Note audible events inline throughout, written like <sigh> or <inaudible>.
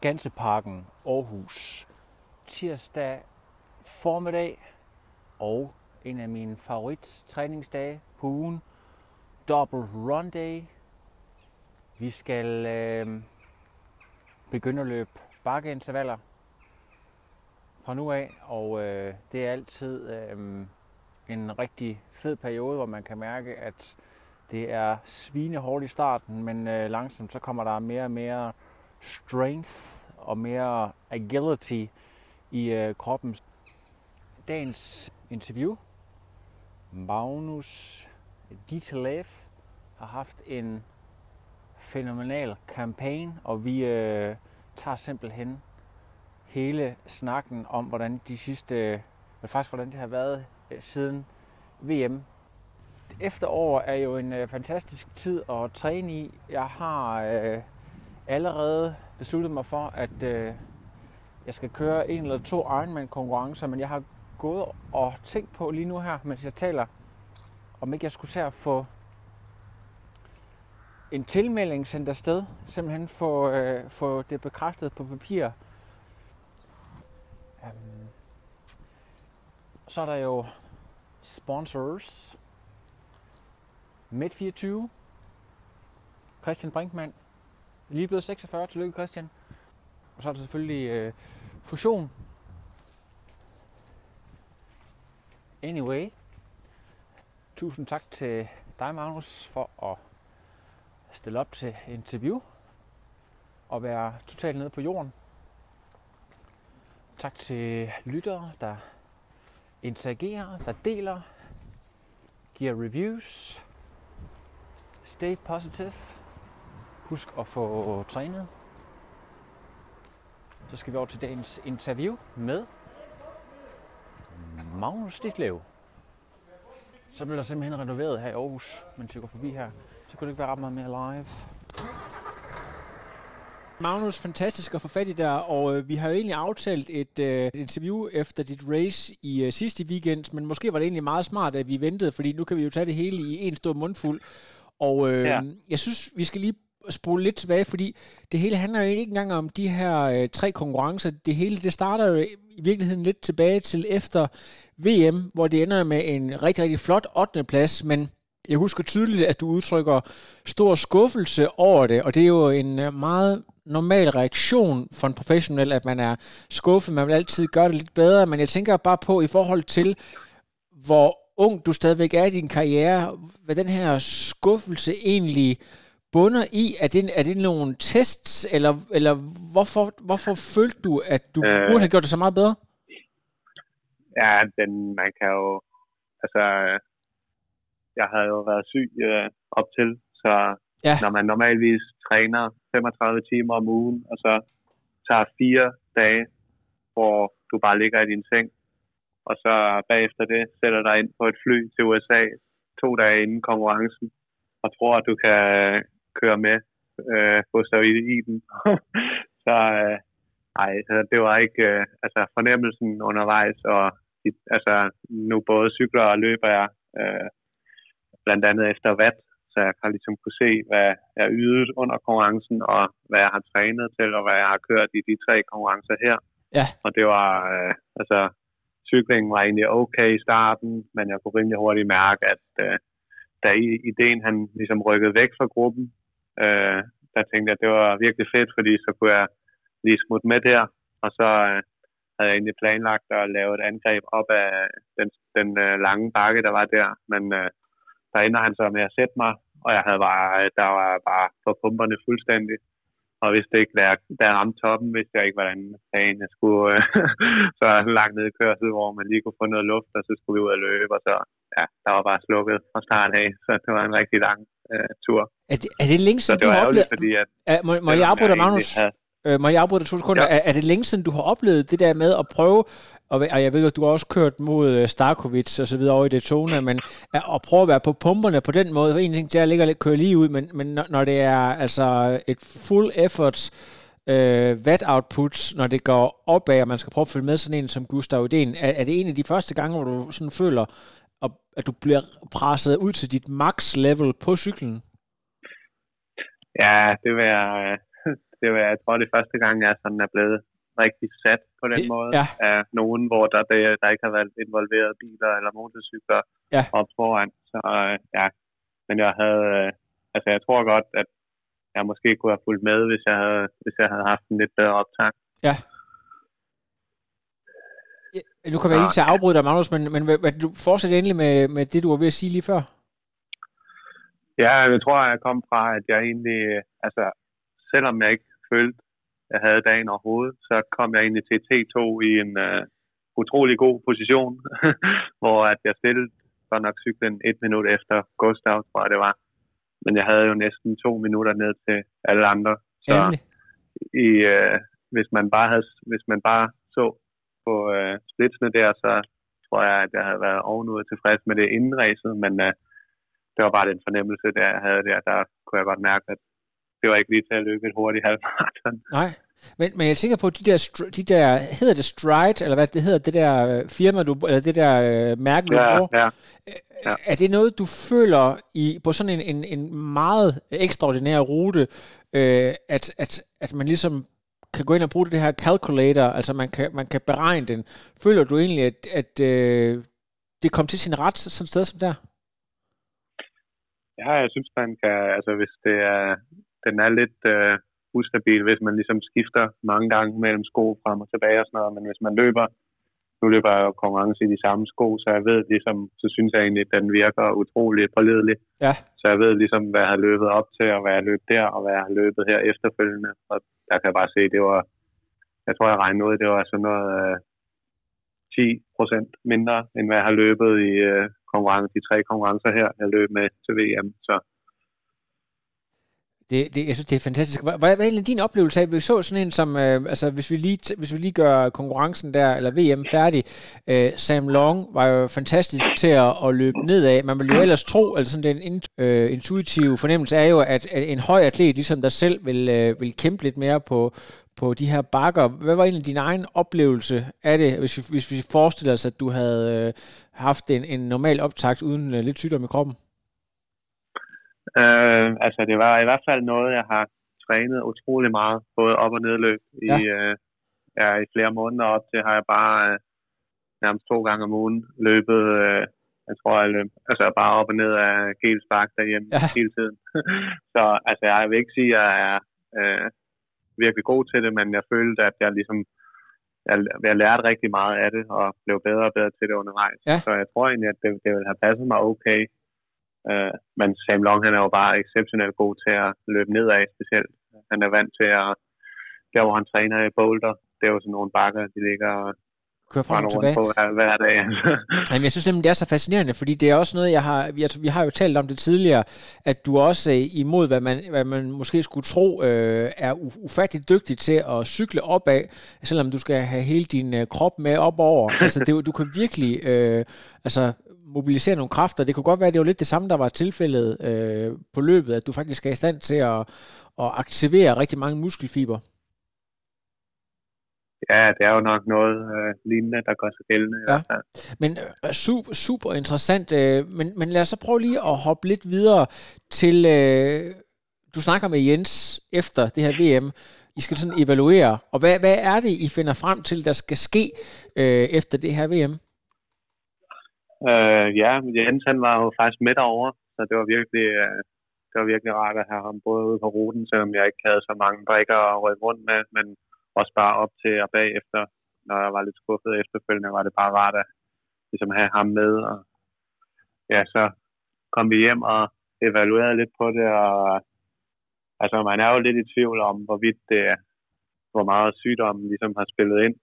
Skanseparken Aarhus. Tirsdag formiddag og en af mine favorit træningsdage på ugen. Double run day. Vi skal øh, begynde at løbe bakkeintervaller fra nu af, og øh, det er altid øh, en rigtig fed periode, hvor man kan mærke, at det er svinehårdt i starten, men øh, langsomt så kommer der mere og mere strength og mere agility i øh, kroppen. Dagens interview. Magnus Ditlev har haft en fænomenal kampagne, og vi øh, tager simpelthen hele snakken om, hvordan de sidste, øh, faktisk hvordan det har været øh, siden VM. Efterår er jo en øh, fantastisk tid at træne i. Jeg har øh, allerede besluttet mig for, at øh, jeg skal køre en eller to Ironman-konkurrencer, men jeg har gået og tænkt på lige nu her, mens jeg taler, om ikke jeg skulle tage at få en tilmelding sendt afsted, simpelthen få, øh, få det bekræftet på papir. Um, så er der jo sponsors. Midt 24. Christian Brinkmann. Lige blevet 46. Tillykke Christian. Og så er der selvfølgelig øh, Fusion. Anyway. Tusind tak til dig, Magnus, for at stille op til interview og være totalt nede på jorden. Tak til lyttere, der interagerer, der deler, giver reviews. Stay positive. Husk at få trænet. Så skal vi over til dagens interview med Magnus Ditlev. Så bliver der simpelthen renoveret her i Aarhus, mens vi går forbi her. Så kunne det ikke være ret meget mere live. Magnus, fantastisk at få fat i dig, og øh, vi har jo egentlig aftalt et øh, interview efter dit race i øh, sidste weekend, men måske var det egentlig meget smart, at vi ventede, fordi nu kan vi jo tage det hele i en stor mundfuld. Og øh, ja. jeg synes, vi skal lige spole lidt tilbage, fordi det hele handler jo ikke engang om de her øh, tre konkurrencer. Det hele det starter jo i virkeligheden lidt tilbage til efter VM, hvor det ender med en rigtig, rigtig flot 8. plads, men jeg husker tydeligt, at du udtrykker stor skuffelse over det, og det er jo en øh, meget normal reaktion for en professionel, at man er skuffet. Man vil altid gøre det lidt bedre, men jeg tænker bare på i forhold til, hvor ung du stadigvæk er i din karriere, hvad den her skuffelse egentlig bunder i? Er det, er det nogle tests, eller, eller hvorfor, hvorfor følte du, at du øh, burde have gjort det så meget bedre? Ja, den, man kan jo... Altså, jeg havde jo været syg øh, op til, så ja. når man normalvis træner 35 timer om ugen, og så tager fire dage, hvor du bare ligger i din seng, og så bagefter det sætter dig ind på et fly til USA to dage inden konkurrencen, og tror, at du kan køre med øh, få sig i, i den. <laughs> så øh, nej, det var ikke øh, altså fornemmelsen undervejs, og altså nu både cykler og løber jeg øh, blandt andet efter vat, så jeg kan ligesom kunne se, hvad jeg ydede under konkurrencen, og hvad jeg har trænet til, og hvad jeg har kørt i de tre konkurrencer her. Ja. Og det var, øh, altså, cyklingen var egentlig okay i starten, men jeg kunne rimelig hurtigt mærke, at øh, da ideen han ligesom rykkede væk fra gruppen, øh, der tænkte jeg, at det var virkelig fedt, fordi så kunne jeg lige smutte med der, og så øh, havde jeg egentlig planlagt at lave et angreb op af den, den øh, lange bakke, der var der, men øh, der ender han så med at sætte mig, og jeg havde bare, øh, der var bare på pumperne fuldstændig. Og hvis det ikke, var der ramte toppen, vidste jeg ikke, hvordan dagen jeg skulle. Øh, <laughs> så langt ned i kørsel, hvor man lige kunne få noget luft, og så skulle vi ud og løbe, og så, ja, der var bare slukket fra start af, så det var en rigtig lang øh, tur. Er det, er det længst, så det du har oplevet? fordi at... Er, må, må jeg afbryde dig, Magnus? Havde... Øh, må jeg afbryde dig to sekunder? Ja. Er, er det længe siden, du har oplevet det der med at prøve, og, og jeg ved at du har også kørt mod øh, Starkovic og så videre over i Daytona, men at prøve at være på pumperne på den måde, en ting det er at ligge og køre lige ud, men, men når, når det er altså et full efforts øh, watt output, når det går opad, og man skal prøve at følge med sådan en som Gustav Uden, er, er det en af de første gange, hvor du sådan føler, at du bliver presset ud til dit max level på cyklen? Ja, det vil jeg, <laughs> det vil jeg, jeg tror, det er første gang, jeg sådan er blevet rigtig sat på den det, måde ja. af nogen, hvor der, der, der ikke har været involveret biler eller motorcykler ja. op foran. Så ja, men jeg havde, altså jeg tror godt, at jeg måske kunne have fulgt med, hvis jeg havde, hvis jeg havde haft en lidt bedre optag. Ja. Ja nu kan jeg lige til at afbryde dig, Magnus, men, men hvad, du fortsætter endelig med, med det, du var ved at sige lige før. Ja, jeg tror, jeg kom fra, at jeg egentlig, altså, selvom jeg ikke følte, jeg havde dagen overhovedet, så kom jeg egentlig til T2 i en uh, utrolig god position, <laughs> hvor at jeg stillede godt nok cyklen et minut efter Gustav, tror jeg det var. Men jeg havde jo næsten to minutter ned til alle andre. Så i, uh, hvis, man bare havde, hvis man bare så på uh, splitsene der, så tror jeg, at jeg havde været ovenud tilfreds med det inden ræset, men uh, det var bare den fornemmelse, der jeg havde der, der kunne jeg godt mærke, at det var ikke lige til at løbe et hurtigt halvmarathon. Nej, men, men jeg tænker på, de der, de der, hedder det Stride, eller hvad det hedder, det der øh, firma, du, eller det der øh, mærke, du ja, bruger. Ja, ja. Er det noget, du føler i, på sådan en, en, en meget ekstraordinær rute, øh, at, at, at man ligesom kan gå ind og bruge det her calculator, altså man kan, man kan beregne den. Føler du egentlig, at, at øh, det kom til sin ret sådan et sted som der? Ja, jeg synes, man kan, altså hvis det er, den er lidt øh, ustabil, hvis man ligesom skifter mange gange mellem sko frem og tilbage og sådan noget, men hvis man løber, nu løber jeg konkurrence i de samme sko, så jeg ved ligesom, så synes jeg egentlig, at den virker utrolig pålidelig. Ja. Så jeg ved ligesom, hvad jeg har løbet op til, og hvad jeg løb der, og hvad jeg har løbet her efterfølgende. Og der kan jeg bare se, det var, jeg tror, jeg regnede ud, det var sådan noget øh, 10 procent mindre, end hvad jeg har løbet i øh, konkurrence, de tre konkurrencer her, jeg løb med til VM. Så det, det, jeg synes, det er fantastisk. Hvad, hvad er egentlig din oplevelse af, vi så sådan en som, øh, altså hvis vi, lige, hvis vi lige gør konkurrencen der, eller VM færdig, øh, Sam Long var jo fantastisk til at, at løbe nedad. Man ville jo ellers tro, altså sådan den øh, intuitive fornemmelse er jo, at, at en høj atlet, ligesom dig selv, vil, øh, vil kæmpe lidt mere på, på de her bakker. Hvad var egentlig din egen oplevelse af det, hvis vi, hvis vi forestiller os, at du havde øh, haft en, en normal optakt uden øh, lidt sygdom i kroppen? Øh, altså, det var i hvert fald noget, jeg har trænet utrolig meget, både op- og nedløb. I, ja. øh, ja, I flere måneder op til har jeg bare øh, nærmest to gange om ugen løbet, øh, jeg tror, jeg løb, altså bare op og ned af Gelspark derhjemme ja. hele tiden. <laughs> så altså, jeg vil ikke sige, at jeg er øh, virkelig god til det, men jeg følte, at jeg ligesom jeg, jeg lærte rigtig meget af det, og blev bedre og bedre til det undervejs. Ja. Så jeg tror egentlig, at det, det ville have passet mig okay Øh, men Sam Long, han er jo bare exceptionelt god til at løbe nedad specielt. Han er vant til at, der hvor han træner i Boulder, det er jo sådan nogle bakker, de ligger kører frem og tilbage. På hver, hver dag. Jamen, jeg synes nemlig, det er så fascinerende, fordi det er også noget, jeg har, vi, vi har jo talt om det tidligere, at du også imod, hvad man, hvad man måske skulle tro, øh, er ufattelig dygtig til at cykle opad, selvom du skal have hele din øh, krop med op over. altså, det, du kan virkelig, øh, altså, mobilisere nogle kræfter. Det kunne godt være, at det var lidt det samme, der var tilfældet øh, på løbet, at du faktisk er i stand til at, at aktivere rigtig mange muskelfiber. Ja, det er jo nok noget øh, lignende, der gør sig gældende. Ja. I Men øh, super, super interessant. Øh, men, men lad os så prøve lige at hoppe lidt videre til... Øh, du snakker med Jens efter det her VM. I skal sådan evaluere. Og hvad, hvad er det, I finder frem til, der skal ske øh, efter det her VM? Øh, ja, Jens han var jo faktisk med derovre, så det var virkelig, øh, det var virkelig rart at have ham både ude på ruten, selvom jeg ikke havde så mange brikker at rykke rundt med, men også bare op til og bagefter, når jeg var lidt skuffet efterfølgende, var det bare rart at ligesom have ham med. Og, ja, så kom vi hjem og evaluerede lidt på det, og altså man er jo lidt i tvivl om, hvorvidt det, hvor meget sygdommen ligesom har spillet ind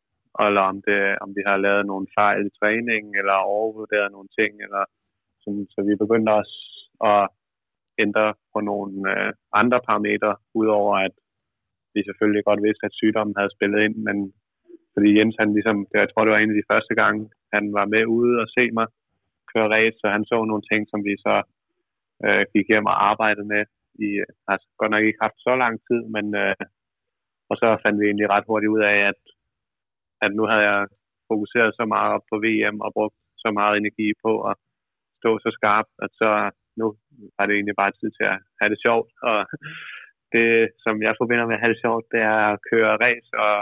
eller om, det, om de har lavet nogle fejl i træningen, eller overvurderet nogle ting, eller sådan, så vi begyndte også at ændre på nogle øh, andre parametre, udover at vi selvfølgelig godt vidste, at sygdommen havde spillet ind, men fordi Jens, han ligesom, jeg tror, det var en af de første gange, han var med ude og se mig køre race, så han så nogle ting, som vi så øh, gik hjem og arbejdede med. I har godt nok ikke haft så lang tid, men øh, og så fandt vi egentlig ret hurtigt ud af, at, at nu havde jeg fokuseret så meget på VM og brugt så meget energi på at stå så skarpt, at så nu er det egentlig bare tid til at have det sjovt. Og <laughs> det, som jeg forbinder med at have det sjovt, det er at køre race og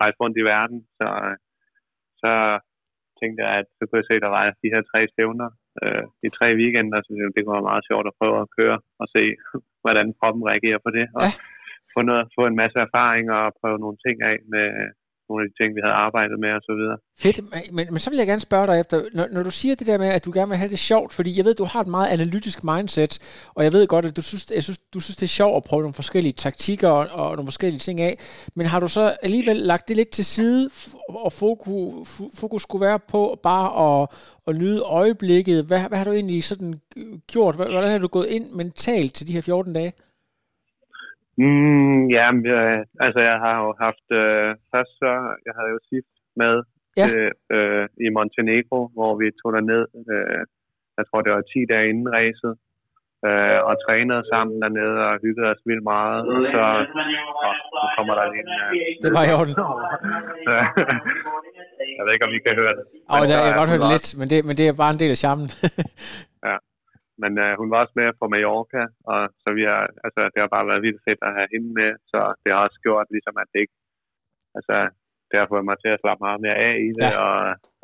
rejse rundt i verden. Så, så tænkte jeg, at så kunne jeg se, at der var de her tre stævner øh, i tre weekender, så det kunne være meget sjovt at prøve at køre og se, <laughs> hvordan kroppen reagerer på det. Og ja. få, noget, få en masse erfaring og prøve nogle ting af med, nogle af de ting, vi havde arbejdet med osv. Fedt, men, men så vil jeg gerne spørge dig efter, når, når du siger det der med, at du gerne vil have det sjovt, fordi jeg ved, du har et meget analytisk mindset, og jeg ved godt, at du synes, jeg synes, du synes det er sjovt at prøve nogle forskellige taktikker og, og nogle forskellige ting af, men har du så alligevel lagt det lidt til side, og fokus, fokus skulle være på bare at, at nyde øjeblikket? Hvad, hvad har du egentlig sådan gjort? Hvordan har du gået ind mentalt til de her 14 dage? Mm, ja, jeg, altså jeg har jo haft, øh, først så, jeg havde jo sidst med ja. til, øh, i Montenegro, hvor vi tog ned, øh, jeg tror det var 10 dage inden racet, øh, og trænede sammen dernede og hyggede os vildt meget. Så og, nu kommer der lige en... Øh, det var i orden. <laughs> jeg ved ikke, om I kan høre det. Åh, oh, jeg kan godt høre det lidt, men det, men det er bare en del af charmen. ja. Men øh, hun var også med på Mallorca, og så vi har, altså, det har bare været vildt fedt at have hende med, så det har også gjort, ligesom at det ikke, altså, det har fået mig til at slappe meget mere af i det, ja. og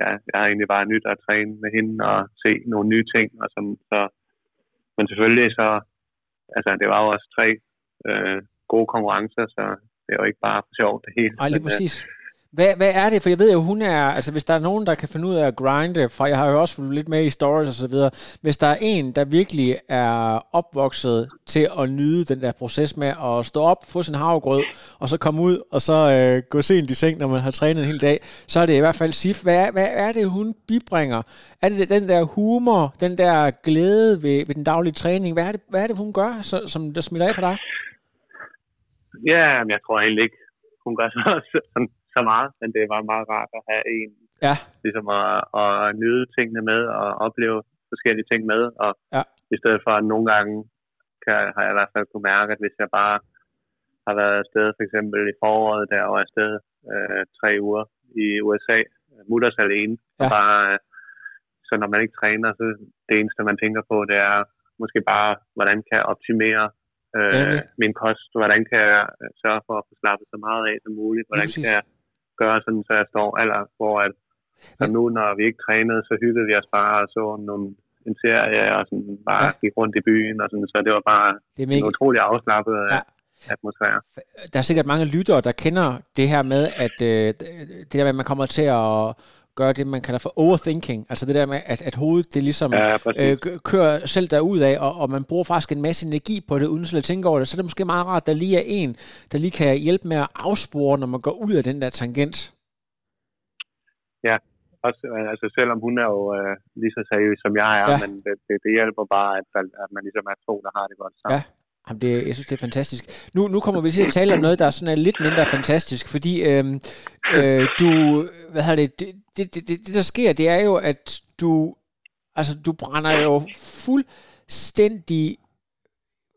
ja, jeg har egentlig bare nyt at træne med hende og se nogle nye ting, og sådan, så, men selvfølgelig så, altså, det var jo også tre øh, gode konkurrencer, så det er jo ikke bare for sjovt det hele. Ej, lige øh, præcis. Hvad, hvad er det? For jeg ved jo, hun er, altså hvis der er nogen, der kan finde ud af at grinde, for jeg har jo også fulgt lidt med i stories og så videre, hvis der er en, der virkelig er opvokset til at nyde den der proces med at stå op, få sin havregrød, og så komme ud, og så øh, gå sent i seng, når man har trænet en hel dag, så er det i hvert fald Sif. Hvad er, hvad er det, hun bibringer? Er det den der humor, den der glæde ved, ved den daglige træning? Hvad er det, hvad er det hun gør, så, som der smitter af på dig? Ja, men jeg tror egentlig ikke, hun gør så sådan så meget, men det var meget rart at have en, ja. ligesom at, at nyde tingene med og opleve forskellige ting med, og ja. i stedet for at nogle gange kan, har jeg i hvert fald kunne mærke, at hvis jeg bare har været afsted, for eksempel i foråret, der var afsted øh, tre uger i USA, mutters alene, ja. og bare, så når man ikke træner, så det eneste, man tænker på, det er måske bare, hvordan kan jeg optimere øh, ja, min kost, hvordan kan jeg sørge for at få slappet så meget af som muligt, hvordan kan jeg gøre, sådan, så jeg står alder, hvor at, at nu, når vi ikke trænede, så hyggede vi os bare og så nogle, en serie, og sådan bare ja. gik rundt i byen, og sådan, så det var bare det er mega... en utrolig afslappet ja. atmosfære. Der er sikkert mange lyttere, der kender det her med, at øh, det der med, at man kommer til at gøre det, man kalder for overthinking. Altså det der med, at, at hovedet det ligesom ja, øh, kører selv derud af, og, og man bruger faktisk en masse energi på det, uden at tænke over det. Så er det måske meget rart, at der lige er en, der lige kan hjælpe med at afspore, når man går ud af den der tangent. Ja, også, altså selvom hun er jo øh, lige så seriøs som jeg er, ja. men det, det, det hjælper bare, at, at man ligesom er to, der har det godt sammen. Ja. Jamen det, jeg synes, det er fantastisk. Nu, nu kommer vi til at tale om noget, der er sådan er lidt mindre fantastisk, fordi øh, øh, du, hvad hedder det, det, det, det, det, der sker, det er jo, at du, altså du brænder jo fuldstændig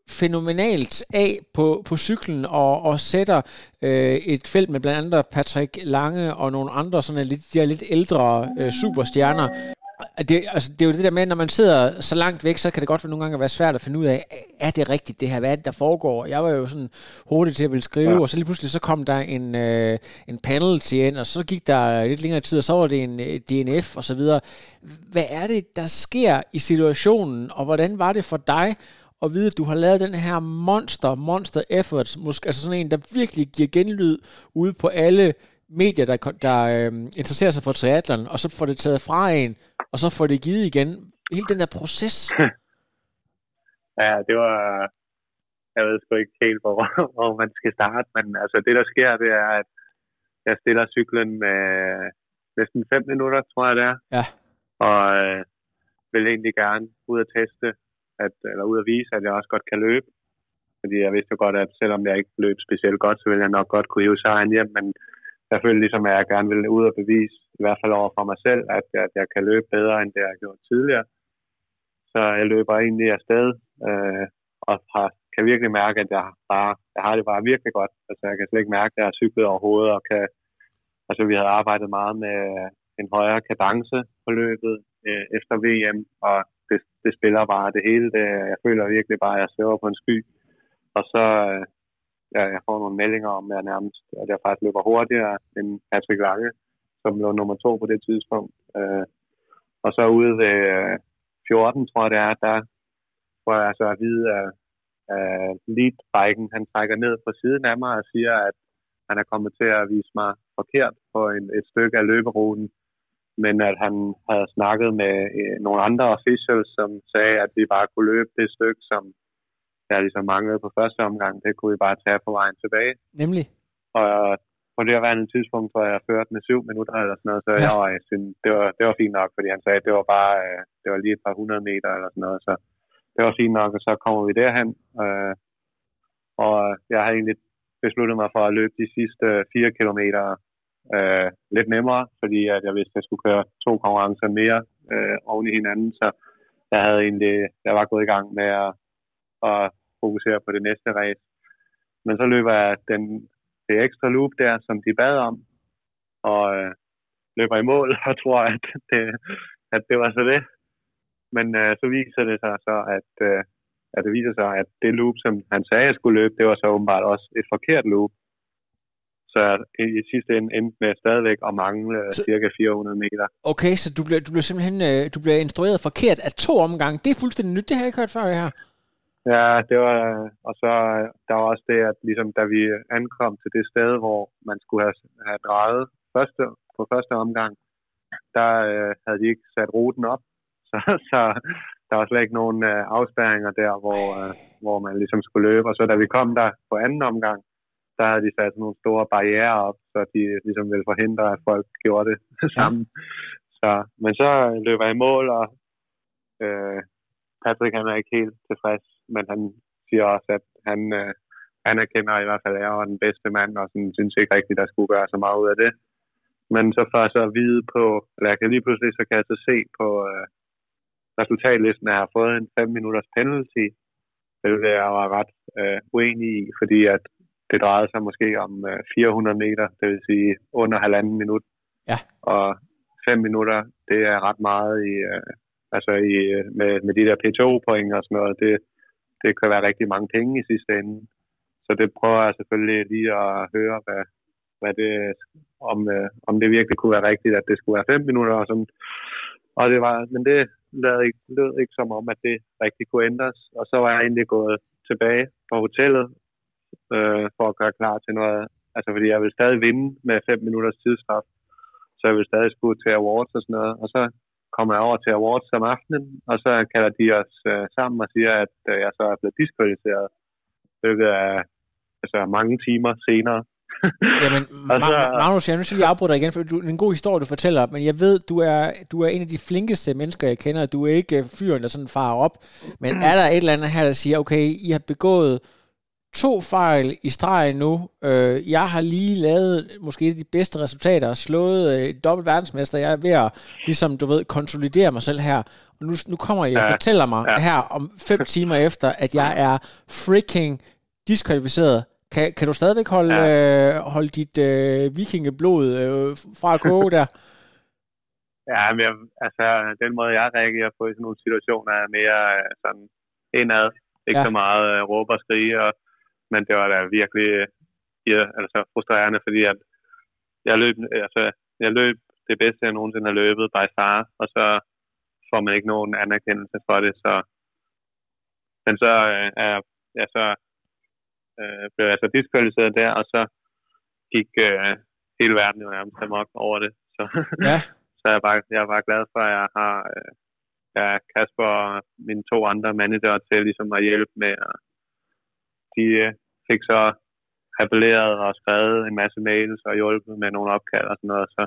fænomenalt af på, på cyklen og, og sætter øh, et felt med blandt andet Patrick Lange og nogle andre sådan lidt, de lidt ældre øh, superstjerner det, altså, det er jo det der med, når man sidder så langt væk, så kan det godt nogle gange være svært at finde ud af, er det rigtigt det her? Hvad er det, der foregår? Jeg var jo sådan hurtig til at ville skrive, ja. og så lige pludselig så kom der en, øh, en penalty ind, og så gik der lidt længere tid, og så var det en øh, DNF og så videre. Hvad er det, der sker i situationen, og hvordan var det for dig at vide, at du har lavet den her monster, monster effort, måske, altså sådan en, der virkelig giver genlyd ude på alle medier, der, der øh, interesserer sig for triathlon, og så får det taget fra en, og så får det givet igen. Hele den der proces. <laughs> ja, det var... Jeg ved sgu ikke helt, hvor, <laughs> hvor man skal starte, men altså det, der sker, det er, at jeg stiller cyklen med næsten 5 minutter, tror jeg det er. Ja. Og øh, vil egentlig gerne ud og teste, at, eller ud og vise, at jeg også godt kan løbe. fordi jeg vidste jo godt, at selvom jeg ikke løb specielt godt, så ville jeg nok godt kunne hive sejren hjem, men jeg følte ligesom, at jeg gerne ville ud og bevise, i hvert fald over for mig selv, at, at jeg kan løbe bedre, end det jeg har gjort tidligere. Så jeg løber egentlig afsted, øh, og har, kan virkelig mærke, at jeg, bare, jeg har det bare virkelig godt. Altså, jeg kan slet ikke mærke, at jeg har cyklet overhovedet, og kan, altså, vi havde arbejdet meget med en højere kadence på løbet øh, efter VM, og det, det spiller bare det hele. Det, jeg føler virkelig bare, at jeg svæver på en sky. Og så øh, jeg, jeg får nogle meldinger om, at jeg nærmest at jeg faktisk løber hurtigere end Patrick Lange, som lå nummer to på det tidspunkt. Øh, og så ude ved øh, 14, tror jeg det er, der får jeg så at vide, at, at leadbiken, han trækker ned på siden af mig og siger, at han er kommet til at vise mig forkert på en, et stykke af løberuten, men at han havde snakket med øh, nogle andre officials, som sagde, at vi bare kunne løbe det stykke, som jeg ligesom manglede på første omgang. Det kunne vi bare tage på vejen tilbage. Nemlig? Og på det her tidspunkt, hvor jeg førte med syv minutter eller sådan noget, så ja. jeg var, jeg synes, det, var, det var fint nok, fordi han sagde, at det var bare øh, det var lige et par hundrede meter eller sådan noget, så det var fint nok, og så kommer vi derhen. Øh, og jeg har egentlig besluttet mig for at løbe de sidste fire kilometer øh, lidt nemmere, fordi at jeg vidste, at jeg skulle køre to konkurrencer mere øh, oven i hinanden, så jeg havde egentlig, jeg var gået i gang med at, at fokusere på det næste race. Men så løber jeg den, det ekstra loop der, som de bad om, og øh, løber i mål <laughs> og tror, at det, at det var så det. Men øh, så viser det sig så, at, øh, at det viser sig, at det loop, som han sagde, jeg skulle løbe, det var så åbenbart også et forkert loop. Så i sidste ende endte med stadigvæk at mangle så... cirka 400 meter. Okay, så du bliver, du bliver simpelthen øh, du bliver instrueret forkert af to omgange. Det er fuldstændig nyt, det har jeg ikke hørt før, det her. Ja, det var, og så øh, der var også det, at ligesom, da vi ankom til det sted, hvor man skulle have, have drejet første, på første omgang, der øh, havde de ikke sat ruten op, <laughs> så, så der var slet ikke nogen øh, afspærringer der, hvor, øh, hvor man ligesom skulle løbe. Og så da vi kom der på anden omgang, der havde de sat nogle store barriere op, så de ligesom ville forhindre, at folk gjorde det <laughs> sammen. Ja. Så, men så løber jeg i mål, og øh, Patrick han er ikke helt tilfreds, men han siger også, at han, øh, han erkender i hvert fald, at jeg var den bedste mand, og sådan, synes ikke rigtigt, der skulle gøre så meget ud af det. Men så får jeg så at vide på, eller jeg kan lige pludselig, så kan jeg så se på øh, resultatlisten, at jeg har fået en 5 minutters penalty. Det er jeg var ret øh, uenig i, fordi at det drejede sig måske om øh, 400 meter, det vil sige under halvanden minut. Ja. Og 5 minutter, det er ret meget i, øh, altså i, øh, med, med de der PTO-point og sådan noget. Det, det kan være rigtig mange penge i sidste ende. Så det prøver jeg selvfølgelig lige at høre, hvad, hvad det, om, øh, om det virkelig kunne være rigtigt, at det skulle være 5 minutter. Og, sådan. og det var, men det lød ikke, lød ikke som om, at det rigtig kunne ændres. Og så var jeg egentlig gået tilbage på hotellet øh, for at gøre klar til noget. Altså fordi jeg vil stadig vinde med 5 minutters tidsstraf. Så jeg vil stadig skulle til awards og sådan noget. Og så kommer jeg over til awards om aftenen, og så kalder de os øh, sammen og siger, at øh, jeg så er blevet diskvalificeret løbet af altså, mange timer senere. <laughs> Jamen, <laughs> så, Magnus, jeg er nødt til lige afbryde dig igen, for du, det er en god historie, du fortæller, men jeg ved, du er, du er en af de flinkeste mennesker, jeg kender. Du er ikke øh, fyren, der sådan farer op. Men er der et eller andet her, der siger, okay, I har begået to fejl i streg nu. Øh, jeg har lige lavet måske de bedste resultater, slået øh, dobbelt verdensmester. Jeg er ved at, ligesom du ved, konsolidere mig selv her. Og nu, nu kommer jeg og ja. fortæller mig ja. her om fem <laughs> timer efter, at jeg er freaking diskvalificeret. Kan, kan du stadigvæk holde, ja. øh, holde dit øh, vikingeblod øh, fra at koge der? <laughs> Ja, men jeg, altså, den måde, jeg reagerer på i sådan nogle situationer, er mere øh, sådan indad. Ikke ja. så meget øh, råbe og skrige, og men det var da virkelig ja, altså frustrerende, fordi at jeg løb, altså, jeg løb det bedste, jeg nogensinde har løbet by far, og så får man ikke nogen anerkendelse for det, så men så øh, er ja, så øh, blev jeg så diskvalificeret der, og så gik øh, hele verden jo nærmest amok over det. Så, ja. <laughs> så jeg, er bare, jeg er bare glad for, at jeg har øh, ja, Kasper og mine to andre manager til ligesom at hjælpe med at de øh, fik så appelleret og skrevet en masse mails og hjulpet med nogle opkald og sådan noget. Så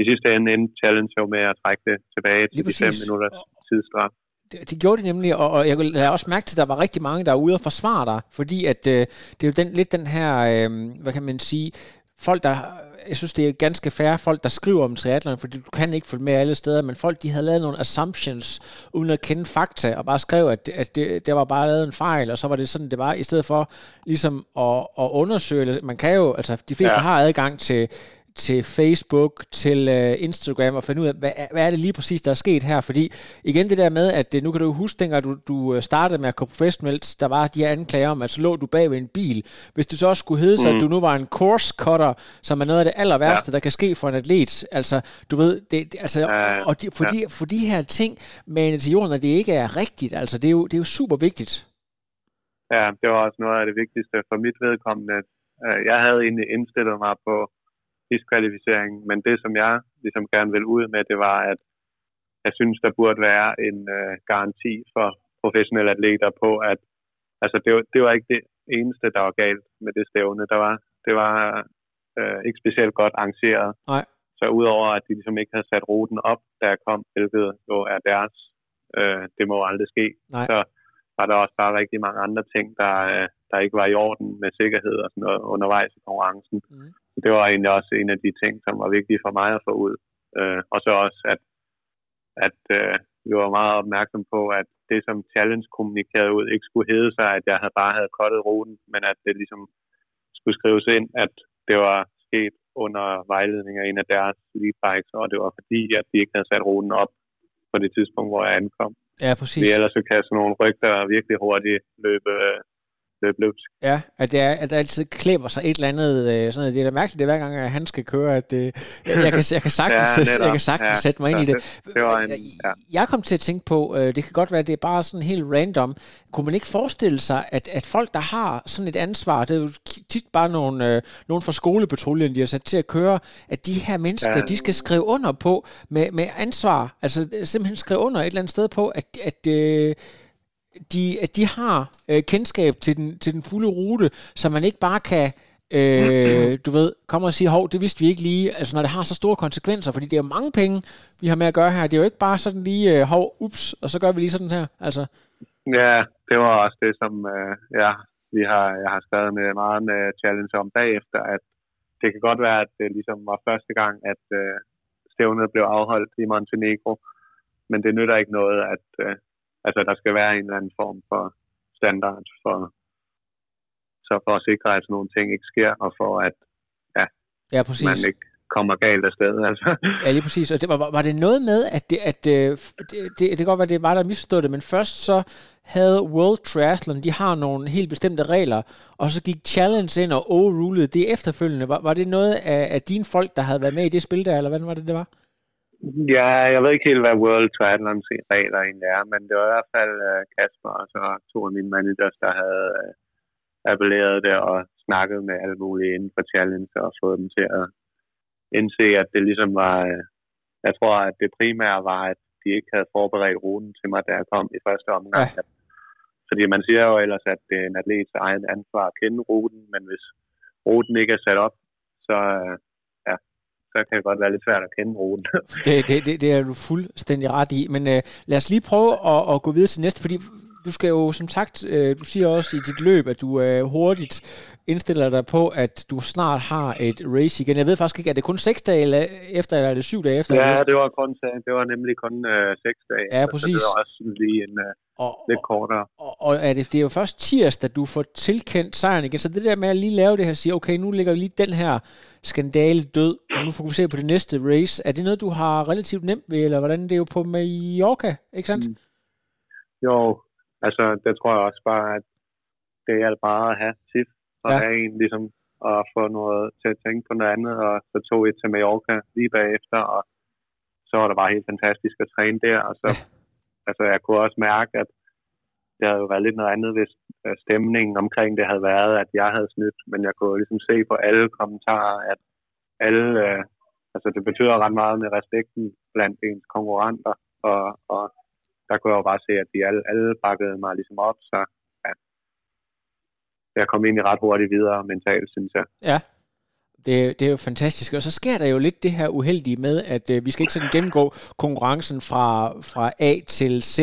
i sidste ende endte challenge jo med at trække det tilbage til de fem minutter tidsstraf. Det, det gjorde de nemlig, og, og jeg lade også mærke til, at der var rigtig mange, der er ude og forsvare dig, fordi at øh, det er jo den, lidt den her, øh, hvad kan man sige, folk, der jeg synes, det er ganske færre folk, der skriver om triathlon, fordi du kan ikke følge med alle steder, men folk, de havde lavet nogle assumptions, uden at kende fakta, og bare skrev, at, at det, det var bare lavet en fejl, og så var det sådan, det var, i stedet for ligesom at, at undersøge, man kan jo, altså de fleste ja. har adgang til, til Facebook, til uh, Instagram og finde ud af, hvad, hvad er det lige præcis, der er sket her? Fordi igen det der med, at øh, nu kan du huske, dengang du, du øh, startede med at gå professionelt, der var de her anklager om, at så lå du bag ved en bil. Hvis det så også skulle hedde sig, mm. at du nu var en course cutter, som er noget af det aller værste, ja. der kan ske for en atlet. Altså, du ved, det, altså, ja, og de, for, ja. de, for de her ting med til jorden, at det ikke er rigtigt, altså det er jo, det er jo super vigtigt. Ja, det var også noget af det vigtigste for mit vedkommende. Jeg havde egentlig indstillet mig på diskvalificering, men det, som jeg ligesom gerne vil ud med, det var, at jeg synes, der burde være en øh, garanti for professionelle atleter på, at altså, det, var, det var ikke det eneste, der var galt med det stævne. Der var, det var øh, ikke specielt godt arrangeret. Nej. Så udover at de ligesom ikke havde sat ruten op, da jeg kom, hvilket jo er deres, øh, det må aldrig ske, Nej. så var der også bare rigtig mange andre ting, der, øh, der ikke var i orden med sikkerhed og sådan noget undervejs i konkurrencen. Mm det var egentlig også en af de ting, som var vigtige for mig at få ud. Øh, og så også, at, at øh, vi var meget opmærksom på, at det, som Challenge kommunikerede ud, ikke skulle hedde sig, at jeg havde bare havde kottet ruten, men at det ligesom skulle skrives ind, at det var sket under vejledning af en af deres lead bikes, og det var fordi, at de ikke havde sat ruten op på det tidspunkt, hvor jeg ankom. Ja, præcis. Vi ellers så kan sådan nogle rygter virkelig hurtigt løbe løbs. Ja, at, det er, at der altid klæber sig et eller andet, øh, sådan noget. det er da mærkeligt, det er hver gang, at han skal køre, at det, jeg, jeg, kan, jeg kan sagtens, <laughs> ja, jeg kan sagtens ja, sætte mig ind ja, i det. det, det var en, ja. Jeg kom til at tænke på, øh, det kan godt være, at det er bare sådan helt random, kunne man ikke forestille sig, at, at folk, der har sådan et ansvar, det er jo tit bare nogle, øh, nogle fra skolepatruljen, de har sat til at køre, at de her mennesker, ja. de skal skrive under på med, med ansvar, altså simpelthen skrive under et eller andet sted på, at, at øh, de, de har øh, kendskab til den, til den fulde rute, så man ikke bare kan, øh, du ved, komme og sige, hov, det vidste vi ikke lige, altså når det har så store konsekvenser, fordi det er jo mange penge, vi har med at gøre her. Det er jo ikke bare sådan lige, øh, hov, ups, og så gør vi lige sådan her, altså. Ja, det var også det, som øh, ja, vi har, jeg har skrevet med meget med challenge om bagefter, at det kan godt være, at det ligesom var første gang, at øh, stævnet blev afholdt i Montenegro, men det nytter ikke noget, at, øh, altså der skal være en eller anden form for standard for, så for at sikre, at sådan nogle ting ikke sker, og for at ja, ja, præcis. man ikke kommer galt af sted. Altså. <laughs> Ja, lige præcis. Og det, var, var det noget med, at, det, at øh, det, det, det kan godt være, det var der misforstået det, men først så havde World Triathlon, de har nogle helt bestemte regler, og så gik Challenge ind og overrulede det efterfølgende. Var, var det noget af, af dine folk, der havde været med i det spil der, eller hvad var det, det var? Ja, jeg ved ikke helt, hvad World Triathlon regler egentlig er, men det var i hvert fald uh, Kasper og så to af mine managers, der havde uh, appelleret det og snakket med alle mulige inden for Challenge og fået dem til at indse, at det ligesom var, uh, jeg tror, at det primære var, at de ikke havde forberedt ruten til mig, da jeg kom i første omgang. Ja. Fordi man siger jo ellers, at det er en atlets egen ansvar at kende ruten, men hvis ruten ikke er sat op, så, så kan det godt være lidt svært at kende ruten. <laughs> det, det, det, det er du fuldstændig ret i. Men øh, lad os lige prøve at, at gå videre til næste, fordi du skal jo som sagt, øh, du siger også i dit løb, at du øh, hurtigt indstiller dig på, at du snart har et race igen. Jeg ved faktisk ikke, er det kun seks dage eller efter, eller er det syv dage efter? Ja, det var, kun, det var nemlig kun øh, seks dage. Ja, præcis. Så det var også lige en øh, og, lidt kortere. Og, og er det, det er jo først tirsdag, du får tilkendt sejren igen. Så det der med at lige lave det her og sige, okay, nu ligger lige den her skandale død, og nu fokuserer på det næste race. Er det noget, du har relativt nemt ved, eller hvordan det er jo på Mallorca, ikke sandt? Mm. Jo, altså det tror jeg også bare, at det er bare at have tit, og ja. have en ligesom at få noget til at tænke på noget andet, og så tog jeg til Mallorca lige bagefter, og så var det bare helt fantastisk at træne der, og så, ja. altså jeg kunne også mærke, at det havde jo været lidt noget andet, hvis øh, stemningen omkring det havde været, at jeg havde snydt, men jeg kunne ligesom se på alle kommentarer, at alle, øh, altså det betyder ret meget med respekten blandt ens konkurrenter, og, og der kunne jeg jo bare se, at de alle, alle bakkede mig ligesom op, så jeg kom egentlig ret hurtigt videre mentalt, synes jeg. Ja. Det, det er jo fantastisk. Og så sker der jo lidt det her uheldige med, at øh, vi skal ikke sådan gennemgå konkurrencen fra, fra A til Z,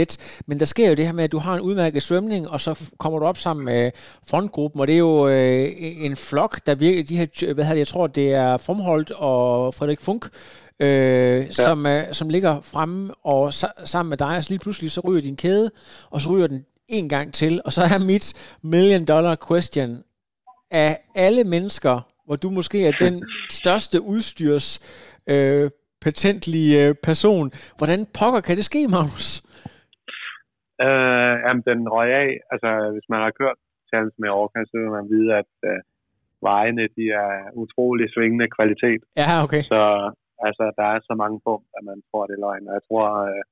men der sker jo det her med, at du har en udmærket svømning, og så kommer du op sammen med frontgruppen, og det er jo øh, en flok, der virker, de her, hvad hedder jeg tror, det er Fromholdt og Frederik Funk, øh, ja. som, øh, som ligger fremme, og sa- sammen med dig, og så lige pludselig så ryger din kæde, og så ryger den en gang til, og så er mit million dollar question, af alle mennesker, hvor du måske er den største udstyrs øh, patentlige øh, person. Hvordan pokker kan det ske, Magnus? Øh, jamen, den røg af. Altså, hvis man har kørt Challenge med Orca, så vil man vide, at øh, vejene de er utrolig svingende kvalitet. Ja, okay. Så altså, der er så mange på, at man tror, det er løgn. Og jeg tror, øh,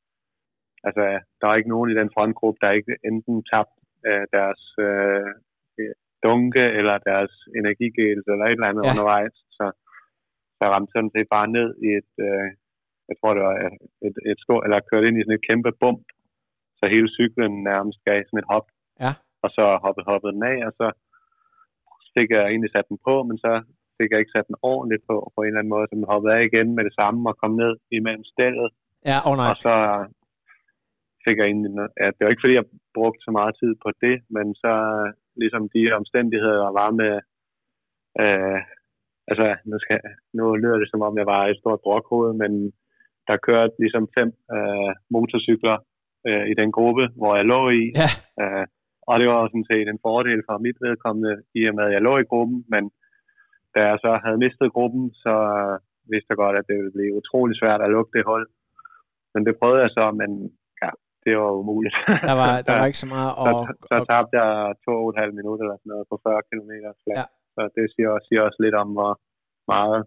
altså, der er ikke nogen i den frontgruppe, der ikke enten tabt øh, deres øh, dunke eller deres energigels eller et eller andet ja. undervejs. Så, så ramte sådan set bare ned i et, øh, jeg tror det var et, et, et stort, eller kørt ind i sådan et kæmpe bump. Så hele cyklen nærmest gav sådan et hop. Ja. Og så hoppede, hoppede den af, og så fik jeg egentlig sat den på, men så fik jeg ikke sat den ordentligt på, på en eller anden måde, så den hoppede af igen med det samme og kom ned imellem stillet. Ja, oh nej. Og så fik jeg egentlig, ja, det var ikke fordi, jeg brugte så meget tid på det, men så ligesom de omstændigheder var med, øh, altså nu, skal, nu lyder det som om, jeg var et stort brokhoved, men der kørte ligesom fem øh, motorcykler øh, i den gruppe, hvor jeg lå i. Ja. Øh, og det var sådan set en fordel for mit vedkommende, i og med, at jeg lå i gruppen, men da jeg så havde mistet gruppen, så vidste jeg godt, at det ville blive utrolig svært at lukke det hul. Men det prøvede jeg så, men det var umuligt. <laughs> Der var, der var ikke så meget at... Så, så tabte jeg to og et halvt minut eller sådan noget på 40 km. Ja. Så det siger også, siger også lidt om, hvor meget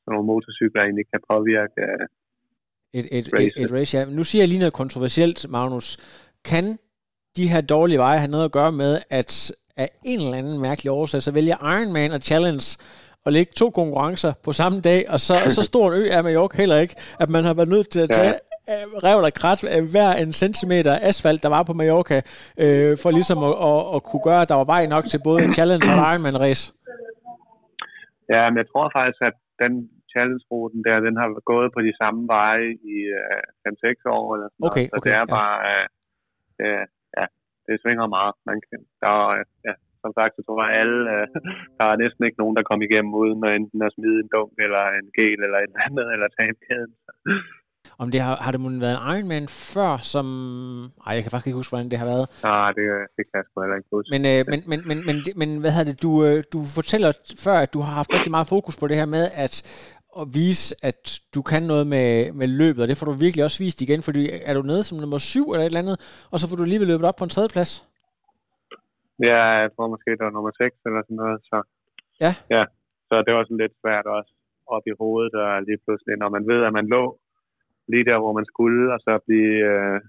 sådan nogle motorcykler egentlig kan påvirke øh, et, et, et, et race. Ja. Nu siger jeg lige noget kontroversielt, Magnus. Kan de her dårlige veje have noget at gøre med, at af en eller anden mærkelig årsag, så vælger Ironman og Challenge at lægge to konkurrencer på samme dag, og så, så stor en ø er Mallorca heller ikke, at man har været nødt til at tage revl og krat af hver en centimeter asfalt, der var på Mallorca, øh, for ligesom at, at, at kunne gøre, at der var vej nok til både en challenge og en Ironman-race? Ja, men jeg tror faktisk, at den challenge-ruten der, den har gået på de samme veje i øh, 5-6 år. Eller sådan okay, noget. Så okay, det er ja. bare, øh, øh, ja, det svinger meget. Man kan, der er, ja, som sagt, så tror jeg alle, øh, <laughs> der er næsten ikke nogen, der kommer igennem uden at enten at smide en dunk, eller en gel, eller et andet, eller tage en kæden. Om det har, har det måske været en Ironman før, som... Ej, jeg kan faktisk ikke huske, hvordan det har været. Nej, det, det kan jeg sgu heller ikke huske. Men, øh, men, men, men, men, men hvad hedder det? Du, øh, du fortæller før, at du har haft rigtig meget fokus på det her med, at at vise, at du kan noget med, med løbet, og det får du virkelig også vist igen, fordi er du nede som nummer syv eller et eller andet, og så får du alligevel løbet op på en tredje plads? Ja, jeg tror måske, det var nummer 6 eller sådan noget, så... Ja. Ja, så det var sådan lidt svært også op i hovedet, og lige pludselig, når man ved, at man lå lige der, hvor man skulle, og så blive øh,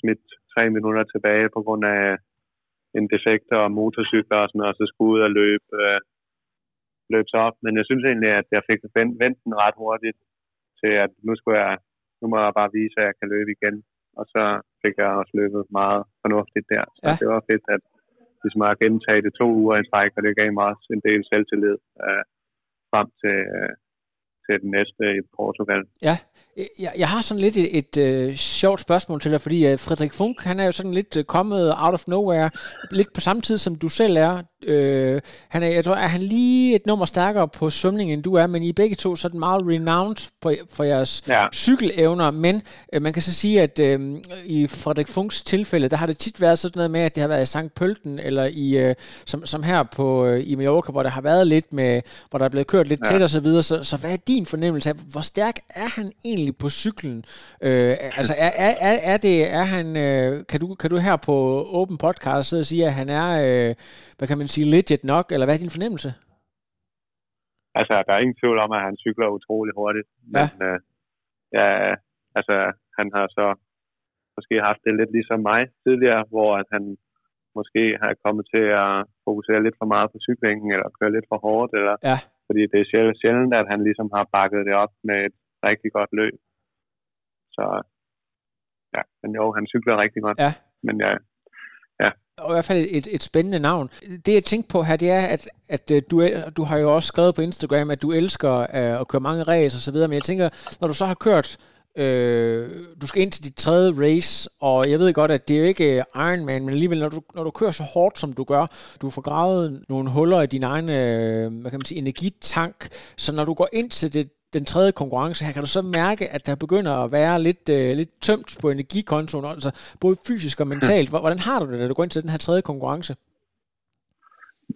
smidt tre minutter tilbage på grund af en defekt og motorcykler og sådan noget, og så skulle ud og løbe, øh, løbe sig op. Men jeg synes egentlig, at jeg fik vendt, vendt den ret hurtigt til, at nu, skulle jeg, nu må jeg bare vise, at jeg kan løbe igen. Og så fik jeg også løbet meget fornuftigt der. Så Ja. det var fedt, at hvis man har gentaget det to uger i træk, og det gav mig også en del selvtillid øh, frem til, øh, til den næste i Portugal. Ja, jeg, jeg har sådan lidt et, et øh, sjovt spørgsmål til dig, fordi øh, Frederik Funk, han er jo sådan lidt øh, kommet out of nowhere, lidt på samme tid som du selv er. Øh, han er, jeg tror, er han lige et nummer stærkere på svømning, end du er, men I er begge to sådan meget renowned på, for jeres Ja. cykelevner, men øh, man kan så sige, at øh, i Frederik Funks tilfælde, der har det tit været sådan noget med, at det har været i St. Pølten, eller i, øh, som, som her på, øh, i Mallorca, hvor der har været lidt med, hvor der er blevet kørt lidt Ja. tæt og så videre, så, så hvad er din fornemmelse af, hvor stærk er han egentlig på cyklen? Øh, altså, er, er, er, er det, er han, øh, kan, du, kan du her på Open Podcast sidde og sige, at han er, øh, hvad kan man sige, legit nok, eller hvad er din fornemmelse? Altså, der er ingen tvivl om, at han cykler utrolig hurtigt. Men øh, ja, altså, han har så måske haft det lidt ligesom mig tidligere, hvor at han måske har kommet til at fokusere lidt for meget på cyklingen, eller køre lidt for hårdt, eller Ja. Fordi det er sjældent, at han ligesom har bakket det op med et rigtig godt løb. Så ja, men jo, han cykler rigtig godt. Ja. Men ja, ja, og i hvert fald et, et spændende navn. Det jeg tænkte på her, det er, at, at øh, du, du har jo også skrevet på Instagram, at du elsker uh, at køre mange race og så videre, men jeg tænker, når du så har kørt Øh, du skal ind til dit tredje race, og jeg ved godt, at det er jo ikke øh, Ironman, men alligevel, når du, når du kører så hårdt, som du gør, du får gravet nogle huller i din egen øh, hvad kan man sige, energitank, så når du går ind til det, den tredje konkurrence her, kan du så mærke, at der begynder at være lidt, øh, lidt tømt på energikontoen, altså både fysisk og mentalt. Hvordan har du det, da du går ind til den her tredje konkurrence?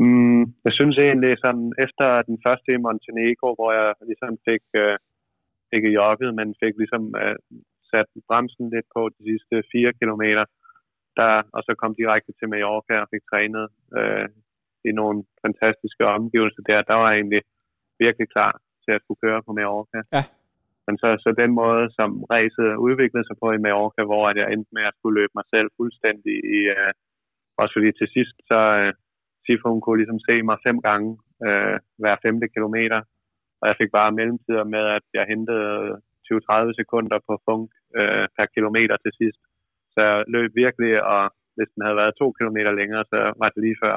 Mm, jeg synes egentlig, sådan efter den første i Montenegro, hvor jeg ligesom fik, øh, fik jogget, men fik ligesom uh, sat bremsen lidt på de sidste fire kilometer, der, og så kom direkte til Mallorca og fik trænet uh, i nogle fantastiske omgivelser der. Der var jeg egentlig virkelig klar til at skulle køre på Mallorca. Ja. Men så, så den måde, som racet udviklede sig på i Mallorca, hvor jeg endte med at skulle løbe mig selv fuldstændig i, uh, også fordi til sidst, så uh, Sifo, hun kunne ligesom se mig fem gange uh, hver femte kilometer, og jeg fik bare mellemtider med, at jeg hentede 20-30 sekunder på funk uh, per kilometer til sidst. Så jeg løb virkelig, og hvis den havde været to kilometer længere, så var det lige før,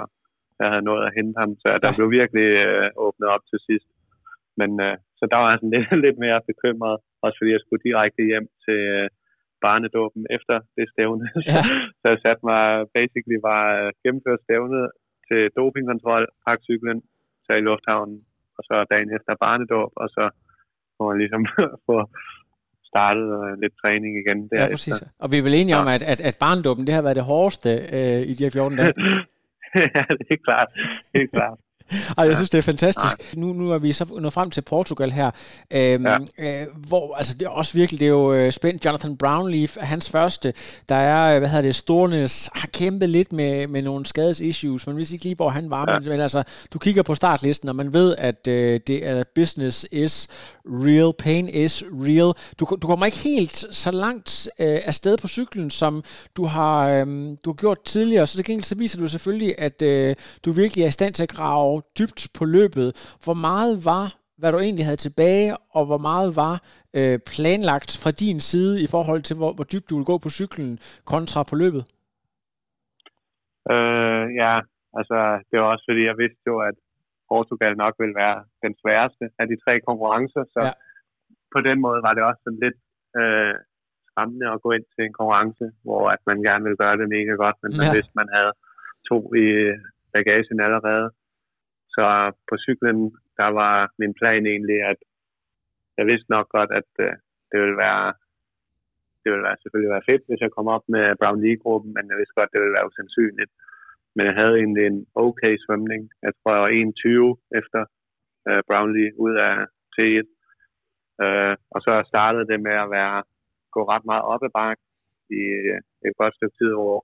jeg havde nået at hente ham. Så der blev virkelig uh, åbnet op til sidst. Men øh, så der var jeg sådan lidt, <laughs> lidt mere bekymret, også fordi jeg skulle direkte hjem til øh, barnedåben efter det stævne. <laughs> Ja. så jeg satte mig, basically var øh, gennemført stævnet til dopingkontrol, pakke cyklen, så i lufthavnen, og så dagen efter barnedåb, og så må man ligesom <laughs> få startet øh, lidt træning igen derefter. Ja, præcis. Og vi er vel enige ja. om, at, at, at barnedåben, det har været det hårdeste øh, i de her 14 dage. <laughs> ja, det er klart. Det er klart. <laughs> Ej, jeg synes, det er fantastisk. Nu, nu er vi så nået frem til Portugal her, øhm, ja. øh, hvor altså, det er også virkelig, det er jo øh, spændt. Jonathan Brownleaf, hans første, der er, øh, hvad hedder det, Stornes, har kæmpet lidt med, med nogle skadesissues, men hvis ikke lige, hvor han var, ja. men, men altså, du kigger på startlisten, og man ved, at øh, det er business is real, pain is real. Du, du kommer ikke helt så langt øh, afsted på cyklen, som du har, øh, du har gjort tidligere, så til gengæld så viser du selvfølgelig, at øh, du virkelig er i stand til at grave dybt på løbet. Hvor meget var, hvad du egentlig havde tilbage, og hvor meget var øh, planlagt fra din side i forhold til, hvor, hvor dybt du ville gå på cyklen kontra på løbet? Øh, ja, altså det var også fordi, jeg vidste jo, at Portugal nok ville være den sværeste af de tre konkurrencer, så ja. på den måde var det også sådan lidt øh, skræmmende at gå ind til en konkurrence, hvor at man gerne ville gøre det mega godt, men ja. hvis man havde to i bagagen allerede, så på cyklen, der var min plan egentlig, at jeg vidste nok godt, at øh, det ville være det ville være, selvfølgelig være fedt, hvis jeg kom op med Brown League-gruppen, men jeg vidste godt, det ville være usandsynligt. Men jeg havde egentlig en okay svømning. Jeg tror, jeg var 21 efter øh, uh, Brownlee ud af T1. Uh, øh, og så startede det med at være gå ret meget op ad bakken i uh, et godt stykke tid, hvor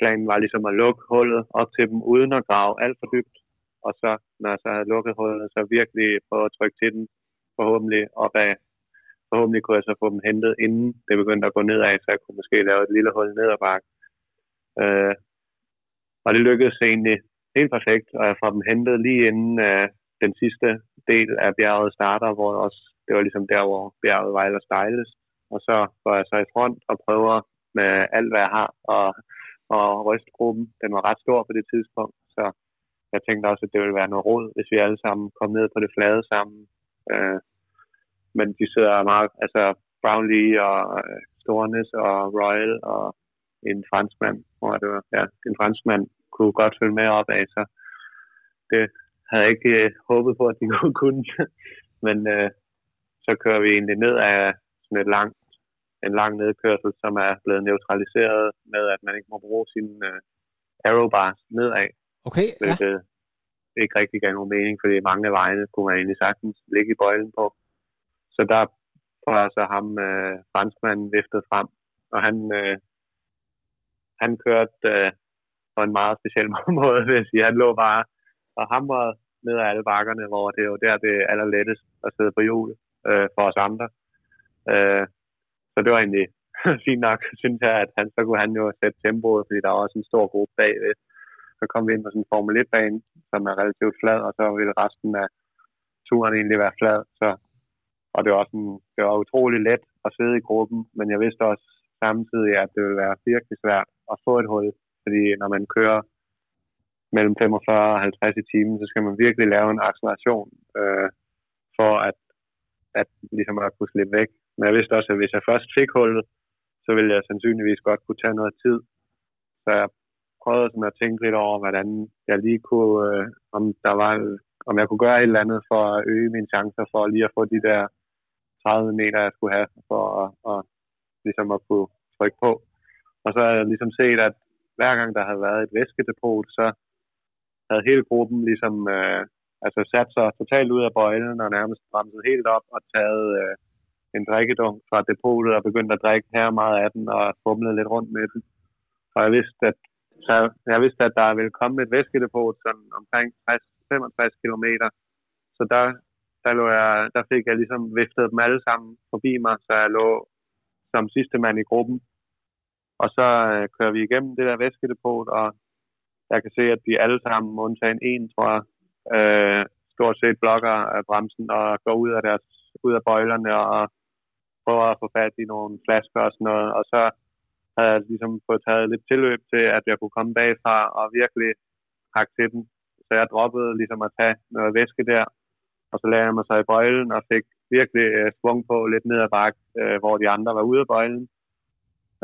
planen var ligesom at lukke hullet op til dem, uden at grave alt for dybt og så, når jeg så havde lukket hullet, så virkelig prøve at trykke til den, forhåbentlig opad. Forhåbentlig kunne jeg så få dem hentet, inden det begyndte at gå nedad, så jeg kunne måske lave et lille hul ned ad bakke. Øh, og det lykkedes egentlig helt perfekt, og jeg får dem hentet lige inden øh, den sidste del af bjerget starter, hvor også, det var ligesom der, hvor bjerget var ellers stejlest. Og så går jeg så i front og prøver med alt, hvad jeg har, og, og rystgruppen. Den var ret stor på det tidspunkt, så jeg tænkte også, at det ville være noget råd, hvis vi alle sammen kom ned på det flade sammen. Øh, men de sidder meget, altså Brownlee og øh, Stornes og Royal og en franskmand, hvor det var, ja, en franskmand kunne godt følge med op af, så det havde jeg ikke øh, håbet på, at de <laughs> kunne. men øh, så kører vi egentlig ned af sådan et langt, en lang nedkørsel, som er blevet neutraliseret med, at man ikke må bruge sin øh, aerobars nedad. Okay, ja. Det ikke rigtig gav nogen mening, fordi mange af vejene kunne man egentlig sagtens ligge i bøjlen på. Så der får jeg så ham, øh, franskmanden, viftet frem, og han, øh, han kørte øh, på en meget speciel <laughs> måde, vil jeg sige. Han lå bare og hamrede ned ad alle bakkerne, hvor det er jo der, det er allerlettest at sidde på hjul øh, for os andre. Øh, så det var egentlig <laughs> fint nok, synes jeg, at han, så kunne han jo sætte tempoet, fordi der var også en stor gruppe bagved, så kom vi ind på sådan en Formel 1-bane, som er relativt flad, og så ville resten af turen egentlig være flad. Så, og det var, sådan, det var utrolig let at sidde i gruppen, men jeg vidste også samtidig, at det ville være virkelig svært at få et hul, fordi når man kører mellem 45 og 50 i timen, så skal man virkelig lave en acceleration øh, for at, at ligesom at kunne slippe væk. Men jeg vidste også, at hvis jeg først fik hullet, så ville jeg sandsynligvis godt kunne tage noget tid. Så jeg prøvet sådan at tænke lidt over, hvordan jeg lige kunne, øh, om der var, om jeg kunne gøre et eller andet for at øge mine chancer for lige at få de der 30 meter, jeg skulle have for at, at, ligesom at kunne trykke på. Og så har jeg ligesom set, at hver gang der havde været et væskedepot, så havde hele gruppen ligesom øh, altså sat sig totalt ud af bøjlen og nærmest bremset helt op og taget øh, en drikkedunk fra depotet og begyndte at drikke her meget af den og fumlede lidt rundt med den. Og jeg vidste, at, så jeg vidste, at der ville komme et væskedepot sådan omkring 65 km. Så der, der, lå jeg, der fik jeg ligesom viftet dem alle sammen forbi mig, så jeg lå som sidste mand i gruppen. Og så øh, kører vi igennem det der væskedepot, og jeg kan se, at de alle sammen, undtagen en, tror jeg, øh, stort set blokker af bremsen og går ud af, deres, ud af bøjlerne og prøver at få fat i nogle flasker og sådan noget. Og så havde jeg ligesom fået taget lidt tilløb til, at jeg kunne komme bagfra og virkelig hakke til den. Så jeg droppede ligesom at tage noget væske der, og så lagde jeg mig så i bøjlen og fik virkelig øh, svung på lidt ned ad bakke, øh, hvor de andre var ude af bøjlen.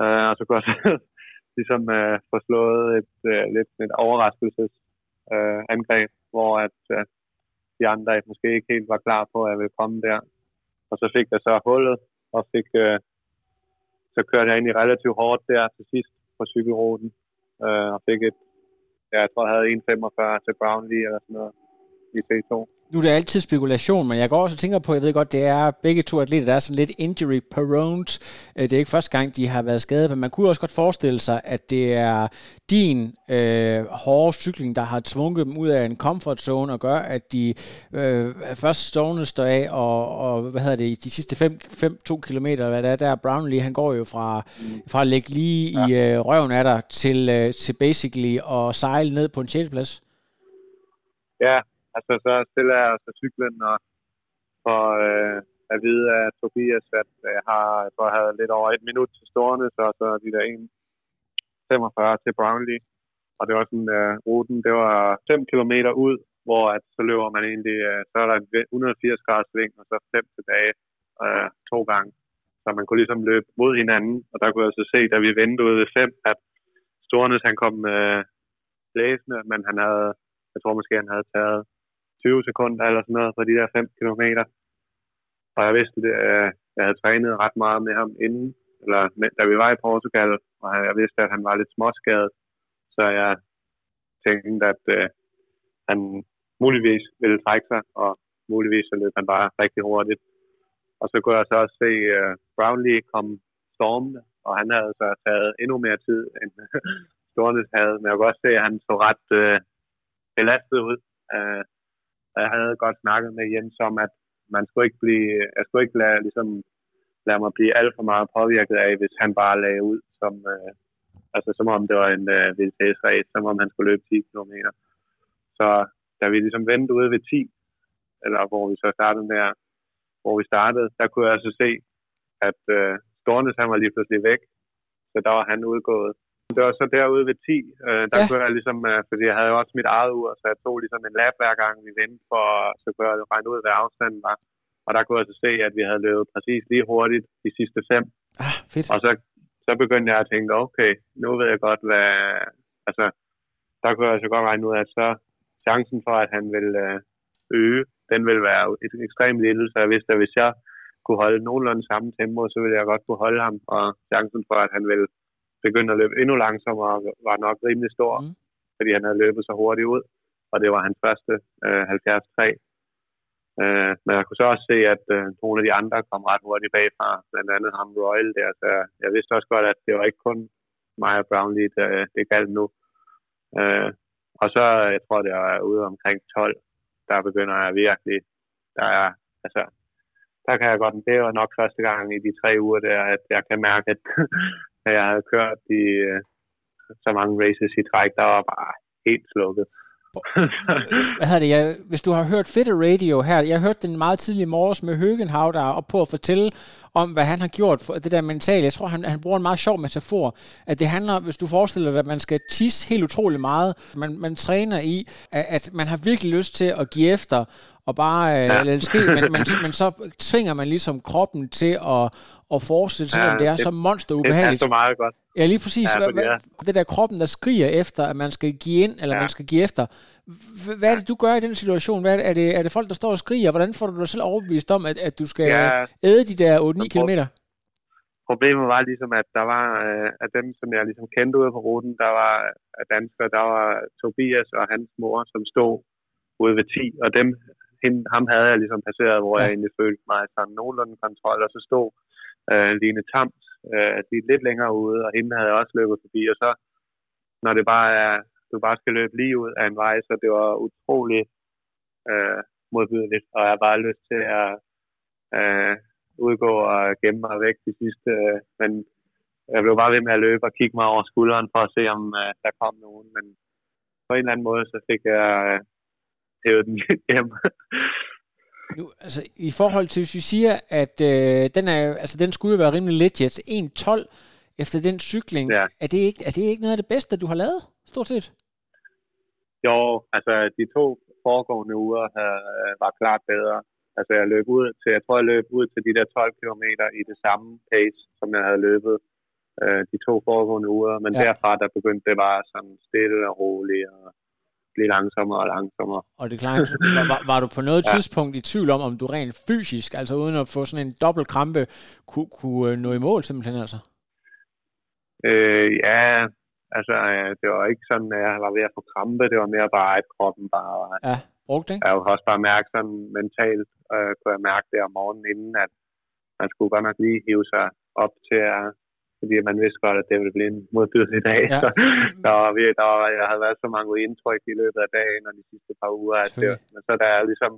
Øh, og så kunne jeg <laughs> ligesom øh, få slået et øh, lidt et overraskelses øh, angreb, hvor at øh, de andre måske ikke helt var klar på, at jeg ville komme der. Og så fik jeg så hullet, og fik, øh, så kørte jeg egentlig relativt hårdt der til sidst på cykelruten, øh, og fik et, ja, jeg tror jeg havde 1,45 til Brownlee eller sådan noget i T2. Nu er det altid spekulation, men jeg går også og tænker på, jeg ved godt, det er begge to atleter, der er sådan lidt injury prone. Øh, det er ikke første gang, de har været skadet, men man kunne også godt forestille sig, at det er din øh, hårde cykling, der har tvunget dem ud af en comfort zone og gør, at de øh, først stående står af, og, og hvad hedder det, de sidste 5-2 kilometer, hvad det er, der Brownlee, han går jo fra, fra at lægge lige ja. i øh, røven af dig til, øh, til basically at sejle ned på en 6. plads. Ja, altså så stiller jeg så cyklen og for øh, at vide af Tobias, at jeg har, for at have havde lidt over et minut til stående, så, så de der 1,45 til Brownlee. Og det var sådan, øh, ruten, det var 5 km ud, hvor at, så løber man egentlig, øh, så er der en 180 grader sving, og så 5 tilbage øh, to gange. Så man kunne ligesom løbe mod hinanden, og der kunne jeg så se, da vi vendte ud ved 5, at Stornes han kom øh, blæsende, men han havde, jeg tror måske han havde taget 20 sekunder eller sådan noget på de der 5 km. Og jeg vidste, at øh, jeg havde trænet ret meget med ham inden, eller da vi var i Portugal, og jeg vidste, at han var lidt småskadet. Så jeg tænkte, at øh, han muligvis ville trække sig, og muligvis så løb han bare rigtig hurtigt. Og så kunne jeg så også se uh, Brownlee komme stormende, og han havde så taget endnu mere tid, end <laughs> Stornes havde. Men jeg kunne også se, at han så ret uh, belastet ud. Uh, jeg havde godt snakket med Jens om, at man skulle ikke blive, jeg skulle ikke lade, ligesom, lade mig blive alt for meget påvirket af, hvis han bare lagde ud, som, øh, altså som om det var en øh, VTS-race, som om han skulle løbe 10 km. Så da vi ligesom vendte ude ved 10, eller hvor vi så startede der, hvor vi startede, der kunne jeg altså se, at øh, Stornes han var lige pludselig væk, så der var han udgået. Det var så derude ved 10, øh, der ja. kunne jeg ligesom, øh, fordi jeg havde jo også mit eget ur, så jeg tog ligesom en lap hver gang vi vendte, for så kunne jeg regne ud, hvad afstanden var. Og der kunne jeg så se, at vi havde løbet præcis lige hurtigt de sidste fem. Ah, fedt. Og så, så begyndte jeg at tænke, okay, nu ved jeg godt, hvad... Altså, der kunne jeg så godt regne ud, at så chancen for, at han ville øh, øge, den ville være et ekstremt lille, så jeg vidste, at hvis jeg kunne holde nogenlunde samme tempo, så ville jeg godt kunne holde ham, og chancen for, at han ville begyndte at løbe endnu langsommere, var nok rimelig stor, mm. fordi han havde løbet så hurtigt ud, og det var hans første øh, 73. Øh, men jeg kunne så også se, at øh, nogle af de andre kom ret hurtigt bagfra, blandt andet ham Royal der, så jeg vidste også godt, at det var ikke kun mig og Brownlee, det, det galt nu. Øh, og så, jeg tror, det er ude omkring 12, der begynder jeg virkelig, der er, altså, der kan jeg godt, det var nok første gang i de tre uger der, at jeg kan mærke, at <laughs> at jeg havde kørt i øh, så mange races i træk, der var bare helt slukket. <laughs> Hvad hedder det? Jeg, hvis du har hørt Fitte Radio her, jeg hørte den meget tidlig morges med Høgenhav, der er op på at fortælle om, hvad han har gjort for det der mentale. Jeg tror, han, han bruger en meget sjov metafor, at det handler, hvis du forestiller dig, at man skal tisse helt utrolig meget. Man, man træner i, at, at man har virkelig lyst til at give efter, og bare øh, ja. lade det ske, men, men, <laughs> men så tvinger man ligesom kroppen til at, at fortsætte, selvom ja, det er så monster ubehageligt. Det er så meget godt. Ja, lige præcis. Ja, hvad, det, det der kroppen, der skriger efter, at man skal give ind, eller ja. man skal give efter. Hvad er det, du gør i den situation? Hvad er, det, er, det, er det folk, der står og skriger? Hvordan får du dig selv overbevist om, at, at du skal ja. æde de der 8-9 kilometer? Problemet var ligesom, at der var øh, af dem, som jeg ligesom kendte ude på ruten, der var af danskere, der var Tobias og hans mor, som stod ude ved 10, og dem, hende, ham havde jeg ligesom passeret, hvor ja. jeg egentlig følte mig sådan nogenlunde kontrol, og så stod øh, Line Tamt øh, er lidt længere ude, og hende havde jeg også løbet forbi, og så når det bare er, du bare skal løbe lige ud af en vej, så det var utrolig øh, modbydeligt, og jeg har bare lyst til at øh, udgå og gemme mig væk de sidste, øh, men jeg blev bare ved med at løbe og kigge mig over skulderen for at se, om øh, der kom nogen, men på en eller anden måde, så fik jeg øh, hævet den hjem. Nu, altså, I forhold til, hvis vi siger, at øh, den, er, altså, den skulle jo være rimelig legit, 1.12 efter den cykling, ja. er, det ikke, er det ikke noget af det bedste, du har lavet, stort set? Jo, altså de to foregående uger øh, var klart bedre. Altså jeg løb ud til, jeg tror jeg løb ud til de der 12 km i det samme pace, som jeg havde løbet øh, de to foregående uger. Men ja. derfra, der begyndte det bare sådan stille og roligt og blive langsommere og langsommere. Og det er klart, var, var du på noget <laughs> ja. tidspunkt i tvivl om, om du rent fysisk, altså uden at få sådan en dobbelt krampe, kunne, kunne øh, nå i mål simpelthen altså? Øh, ja, altså øh, det var ikke sådan, at jeg var ved at få krampe, det var mere bare, at kroppen bare... Ja, brugt det? Jeg kunne også bare mærke sådan mentalt, øh, kunne jeg mærke det om morgenen inden, at man skulle godt nok lige hive sig op til at fordi man vidste godt, at det ville blive en modbydelig dag. Ja. Så der var, der var, jeg havde været så mange indtryk i løbet af dagen og de sidste par uger. At det, men så da jeg ligesom,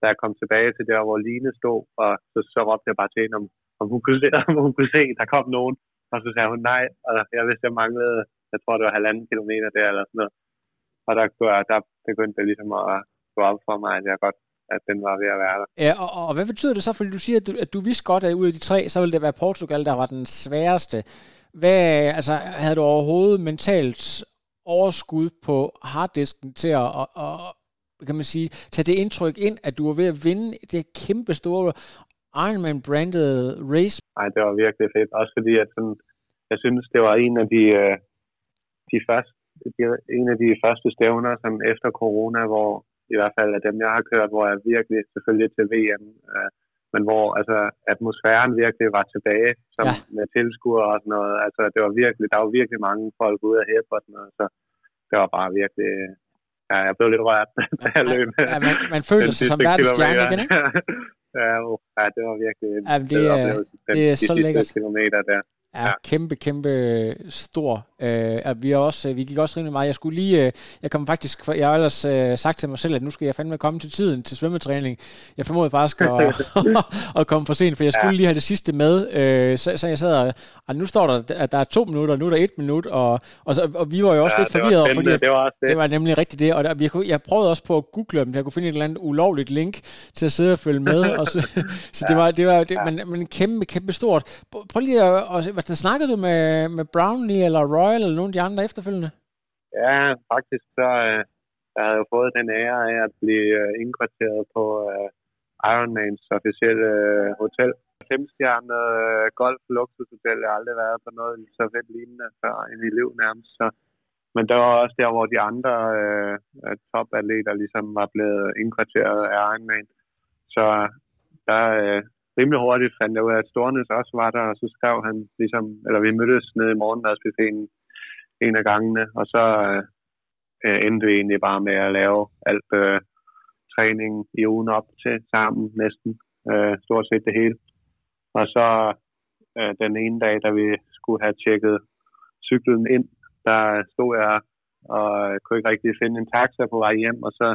da jeg kom tilbage til der, hvor Line stod, og så, så råbte jeg bare til hende, om, om, hun kunne se, <laughs> om hun kunne se, der kom nogen. Og så sagde hun nej, og jeg vidste, jeg manglede, jeg tror, det var halvanden kilometer der, eller sådan noget. Og der, der begyndte det ligesom at gå op for mig, at jeg godt at den var ved at være der. Ja, og, og hvad betyder det så? Fordi du siger, at du, at du vidste godt, at ud af de tre, så ville det være Portugal, der var den sværeste. Hvad, altså, havde du overhovedet mentalt overskud på harddisken til at, og, og, kan man sige, tage det indtryk ind, at du var ved at vinde det kæmpe store Ironman-branded race? Nej, det var virkelig fedt. Også fordi, at sådan, jeg synes, det var en af de, øh, de første, en af de første stævner sådan efter corona, hvor, i hvert fald af dem, jeg har kørt, hvor jeg virkelig, selvfølgelig til VM, øh, men hvor altså, atmosfæren virkelig var tilbage som, ja. med tilskuere og sådan noget. Altså, det var virkelig, der var virkelig mange folk ude af hæppe og sådan noget, så det var bare virkelig, ja, jeg blev lidt rørt, <laughs> da jeg løb. Ja, man, man føler sig som verdens stjerne igen, ikke? <laughs> ja, ja, det var virkelig ja, det, er, det er så lækkert. kilometer der er ja. kæmpe, kæmpe stor. Øh, vi, er også, vi gik også rimelig meget. Jeg skulle lige, øh, jeg kom faktisk, jeg har ellers øh, sagt til mig selv, at nu skal jeg fandme komme til tiden til svømmetræning. Jeg formodede faktisk at, <laughs> <laughs> at komme for sent, for jeg skulle ja. lige have det sidste med. Øh, så, så jeg sad og, og nu står der, at der er to minutter, nu er der et minut, og, og, så, og vi var jo også ja, lidt forvirret, fordi det var, det. det var nemlig rigtigt det. Og der, jeg, jeg prøvede også på at google dem, jeg kunne finde et eller andet ulovligt link til at sidde og følge med. og så <laughs> så det var, det var det, ja. men, men kæmpe, kæmpe stort. Prøv lige at, at der snakkede du med, med Brownlee eller Royal eller nogen af de andre efterfølgende? Ja, faktisk så øh, jeg havde jo fået den ære af at blive øh, indkvarteret på øh, Ironmans officielle øh, hotel. Femstjerne øh, golf luksushotel. Jeg har aldrig været på noget så fedt lignende før i mit liv nærmest. Så. Men der var også der, hvor de andre øh, øh topatleter ligesom var blevet indkvarteret af Ironman. Så der, øh, rimelig hurtigt fandt jeg ud af, at Stornes også var der, og så skrev han ligesom, eller vi mødtes nede i morgenmadsbuffeten en af gangene, og så øh, øh, endte vi egentlig bare med at lave alt øh, træning i ugen op til sammen næsten, øh, stort set det hele. Og så øh, den ene dag, da vi skulle have tjekket cyklen ind, der stod jeg og kunne ikke rigtig finde en taxa på vej hjem, og så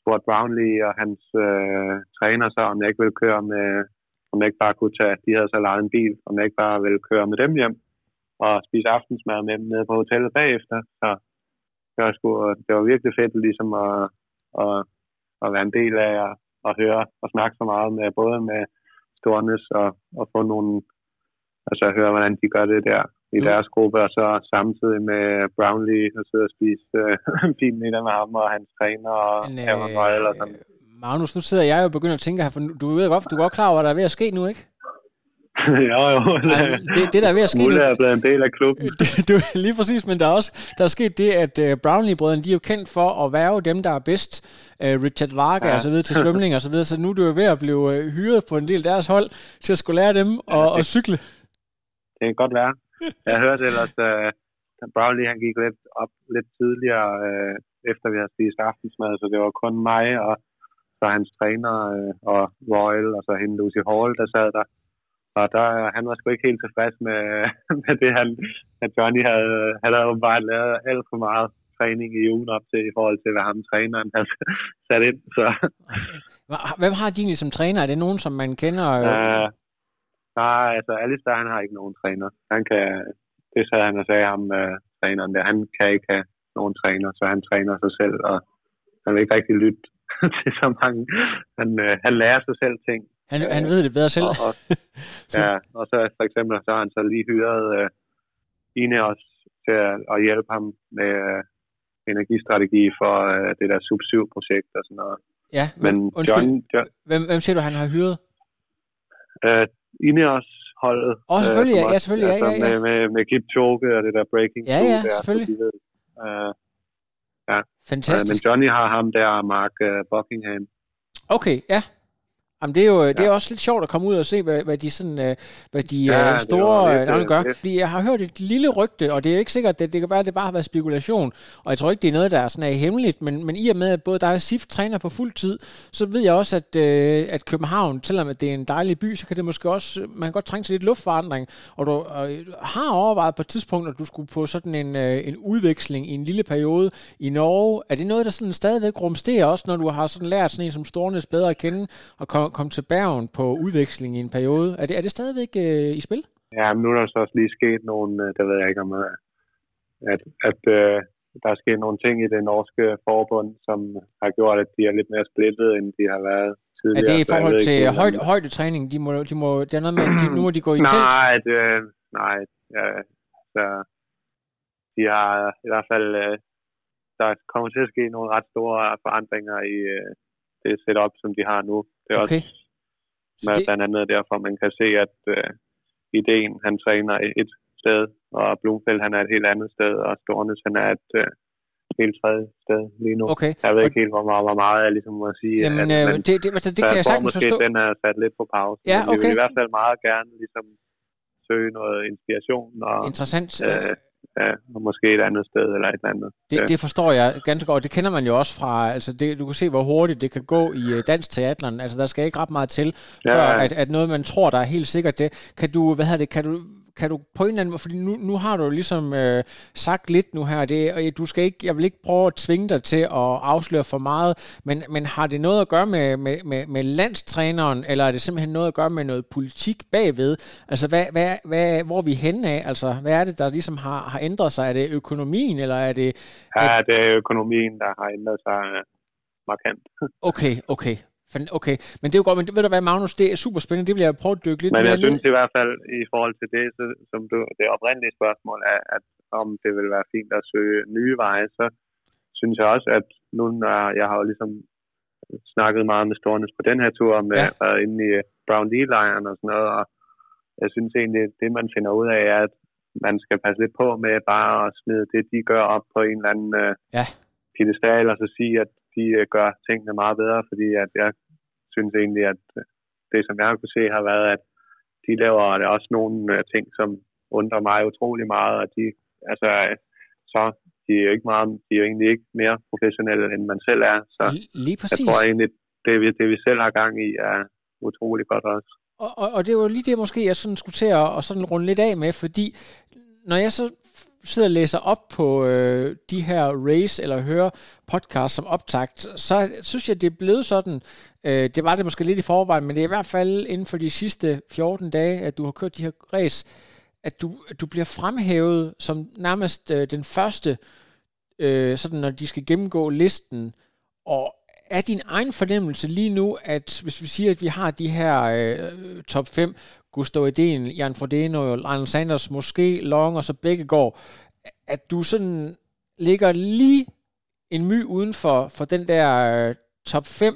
spurgte Brownlee og hans øh, træner så, om jeg ikke ville køre med, om jeg ikke bare kunne tage, de havde så lejet en bil, om jeg ikke bare ville køre med dem hjem og spise aftensmad med dem nede på hotellet bagefter. Så det var, sgu, det var virkelig fedt ligesom at, at, at være en del af at, at høre og snakke så meget med både med Stornes og, og få nogle, altså høre, hvordan de gør det der i mm. deres gruppe, og så samtidig med Brownlee og sidde og spise øh, <laughs> fint middag med ham og hans træner og Cameron øh, Royal og sådan. Magnus, nu sidder jeg jo og begynder at tænke her, for du ved godt, du er godt klar over, hvad der er ved at ske nu, ikke? <laughs> jo, jo. Ej, det, det, der er ved at ske Mulle er blevet en del af klubben. <laughs> du, lige præcis, men der er også der er sket det, at uh, Brownlee-brødrene, de er jo kendt for at være dem, der er bedst. Uh, Richard Varga ja. og så videre til svømning og så videre, så nu er du jo ved at blive uh, hyret på en del af deres hold til at skulle lære dem at, ja, at cykle. Det kan godt være. Jeg hørte ellers, at Brownlee han gik lidt op lidt tidligere, uh, efter vi havde spist aftensmad, så det var kun mig og så hans træner uh, og Royal, og så hende Lucy Hall, der sad der. Og der, han var sgu ikke helt tilfreds med, <laughs> med det, han, at Johnny havde, han havde åbenbart lavet alt for meget træning i ugen op til, i forhold til, hvad ham træneren havde <laughs> sat ind. Så. Hvem har de egentlig som træner? Er det nogen, som man kender? Uh, nej, altså Alistair, han har ikke nogen træner. Han kan, det sagde han og sagde ham, uh, træneren der, han kan ikke have nogen træner, så han træner sig selv, og han vil ikke rigtig lytte <laughs> til så mange. Han, uh, han lærer sig selv ting, han, han ved det bedre selv. Og, og, <laughs> ja, og så for eksempel så har han så lige hyret uh, Ineos til at, at hjælpe ham med uh, energistrategi for uh, det der Sub-7-projekt og sådan noget. Ja, men undskyld, John, John, hvem, hvem siger du, han har hyret? Uh, Ineos holdet. Åh, oh, selvfølgelig, uh, ja, ja, selvfølgelig, ja, ja, ja. Med, med, med Kipchoge og det der breaking Ja, ja, der, selvfølgelig. Så de uh, ja. Fantastisk. Uh, men Johnny har ham der, Mark uh, Buckingham. Okay, ja. Jamen, det er jo ja. det er også lidt sjovt at komme ud og se, hvad, hvad de, sådan, øh, hvad de ja, uh, store navne gør. Fordi jeg har hørt et lille rygte, og det er ikke sikkert, det, det kan være, at det bare har været spekulation. Og jeg tror ikke, det er noget, der er sådan er hemmeligt. Men, men i og med, at både dig og Sif træner på fuld tid, så ved jeg også, at, uh, at København, selvom det er en dejlig by, så kan det måske også, man kan godt trænge til lidt luftforandring. Og du uh, har overvejet på et tidspunkt, at du skulle på sådan en, uh, en udveksling i en lille periode i Norge. Er det noget, der sådan stadigvæk rumsterer også, når du har sådan lært sådan en som Stornes bedre at kende, og kom, kom til Bergen på udveksling i en periode. Er det, er det stadigvæk øh, i spil? Ja, men nu er der så også lige sket nogle, øh, der ved jeg ikke om, øh, at, at øh, der er sket nogle ting i det norske forbund, som har gjort, at de er lidt mere splittet, end de har været tidligere. Er det i forhold til ikke, højde, højdetræning? De må, de må, det er noget med, de, nu må de gå i telt? Nej, det, nej ja, så de har i hvert fald, der kommer til at ske nogle ret store forandringer i det setup, som de har nu. Det er okay. også med det... blandt andet derfor, man kan se, at uh, ideen, han træner et sted, og Blomfeldt, han er et helt andet sted, og Stornes, han er et uh, helt tredje sted lige nu. Okay. Jeg ved ikke helt, hvor meget, hvor meget jeg ligesom må sige. Jamen, at, øh, men, det, det, det, det kan jeg sagtens måske, forstå. den er sat lidt på pause. Ja, okay. Men vi vil i hvert fald meget gerne ligesom søge noget inspiration. Og, Interessant. Øh, ja, og måske et andet sted eller et andet. Det, ja. det forstår jeg ganske godt. Det kender man jo også fra, altså det, du kan se, hvor hurtigt det kan gå i uh, dansk teateren. Altså der skal ikke ret meget til, ja. før at, at noget, man tror, der er helt sikkert det. Kan du, hvad hedder det, kan du kan du på en eller anden måde, fordi nu, nu har du ligesom øh, sagt lidt nu her, det, og du skal ikke, jeg vil ikke prøve at tvinge dig til at afsløre for meget, men, men har det noget at gøre med, med, med, med landstræneren, eller er det simpelthen noget at gøre med noget politik bagved? Altså, hvad, hvad, hvad, hvor er vi henne af? Altså, hvad er det, der ligesom har, har ændret sig? Er det økonomien, eller er det... Ja, det er økonomien, der har ændret sig øh, markant. Okay, okay. Okay, men det er jo godt, men ved du hvad, Magnus, det er super spændende, det vil jeg prøve at dykke lidt Men jeg synes i hvert fald, i forhold til det, så, som du, det oprindelige spørgsmål er, at om det vil være fint at søge nye veje, så synes jeg også, at nu når jeg har jo ligesom snakket meget med Stornes på den her tur, med ja. været inde i Brown Lee-lejren og sådan noget, og jeg synes egentlig, det man finder ud af, er, at man skal passe lidt på med bare at smide det, de gør op på en eller anden øh, ja. pedestal, og så sige, at de øh, gør tingene meget bedre, fordi at jeg synes egentlig, at øh, det, som jeg har kunne se, har været, at de laver også nogle øh, ting, som undrer mig utrolig meget, og de, altså, så de er jo ikke meget, de er jo egentlig ikke mere professionelle, end man selv er, så lige præcis. jeg tror egentlig, det vi, det vi selv har gang i, er utrolig godt også. Og, og, og det var lige det måske, jeg sådan skulle til at, at sådan runde lidt af med, fordi når jeg så sidder og læser op på øh, de her race eller hører podcast som optagt, så synes jeg, det er blevet sådan, øh, det var det måske lidt i forvejen, men det er i hvert fald inden for de sidste 14 dage, at du har kørt de her race, at du, at du bliver fremhævet som nærmest øh, den første øh, sådan når de skal gennemgå listen, og er din egen fornemmelse lige nu, at hvis vi siger, at vi har de her øh, top 5, Gustav Eden, Jan Frodeno, Lionel Sanders, måske Long og så begge går, at du sådan ligger lige en my uden for, for den der øh, top 5,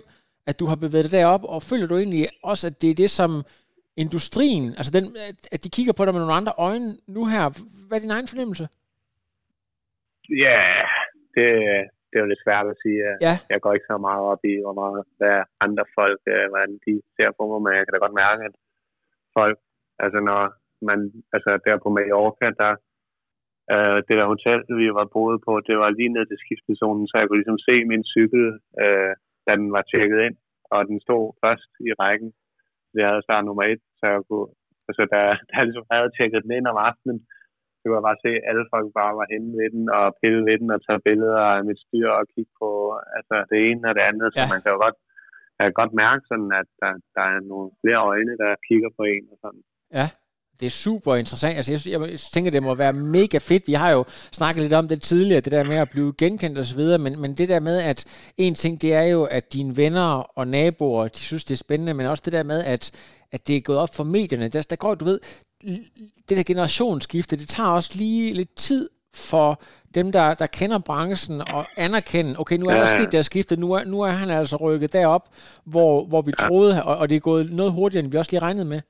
at du har bevæget dig derop, og føler du egentlig også, at det er det, som industrien, altså den, at de kigger på dig med nogle andre øjne nu her. Hvad er din egen fornemmelse? Ja, yeah, det, det er jo lidt svært at sige. Ja. Jeg går ikke så meget op i, hvor meget hvad andre folk, øh, hvordan de ser på mig, men jeg kan da godt mærke, at folk, altså når man, altså der på Mallorca, der, øh, det der hotel, vi var boet på, det var lige ned til skiftezonen, så jeg kunne ligesom se min cykel, øh, da den var tjekket ind, og den stod først i rækken. Det havde start nummer et, så jeg kunne, altså da <laughs> jeg ligesom havde tjekket den ind om aftenen, så kunne jeg bare se, at alle folk bare var henne ved den, og pille ved den, og tage billeder af mit styr, og kigge på altså, det ene og det andet, ja. så man kan jo godt, jeg kan godt mærke sådan, at der, der er nogle flere øjne, der kigger på en og sådan. Ja, det er super interessant. Altså, jeg, jeg tænker, det må være mega fedt. Vi har jo snakket lidt om det tidligere, det der med at blive genkendt og så videre, men, men det der med, at en ting, det er jo, at dine venner og naboer, de synes, det er spændende, men også det der med, at, at det er gået op for medierne. Der, der går, du ved, det der generationsskifte, det tager også lige lidt tid for dem, der, der kender branchen og anerkende, okay, nu er der sket der skifte, nu er, nu er han altså rykket derop, hvor, hvor vi troede, og, og det er gået noget hurtigere, end vi også lige regnede med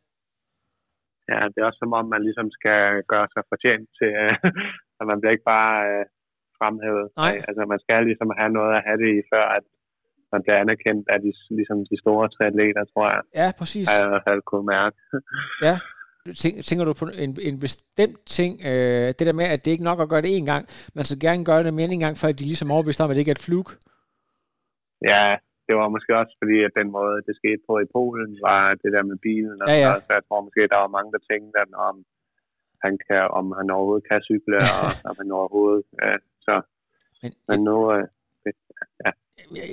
ja, det er også som om, man ligesom skal gøre sig fortjent til, øh, <laughs> at man bliver ikke bare øh, fremhævet. Nej. Altså man skal ligesom have noget at have det i, før at man bliver anerkendt af de, ligesom de store atleter, tror jeg. Ja, præcis. Har jeg i hvert fald kunne mærke. ja. <laughs> Tænker du på en, en bestemt ting, øh, det der med, at det ikke nok at gøre det en gang, man så gerne gøre det mere en gang, før de ligesom overbevist om, at det ikke er et flug? Ja, det var måske også fordi, at den måde, det skete på i Polen, var det der med bilen. Og ja, ja. Så jeg tror måske, der var mange, der tænkte, at om han, kan, om han overhovedet kan cykle, og <laughs> om han overhovedet... Ja, så. Men, Men nu... Øh, ja.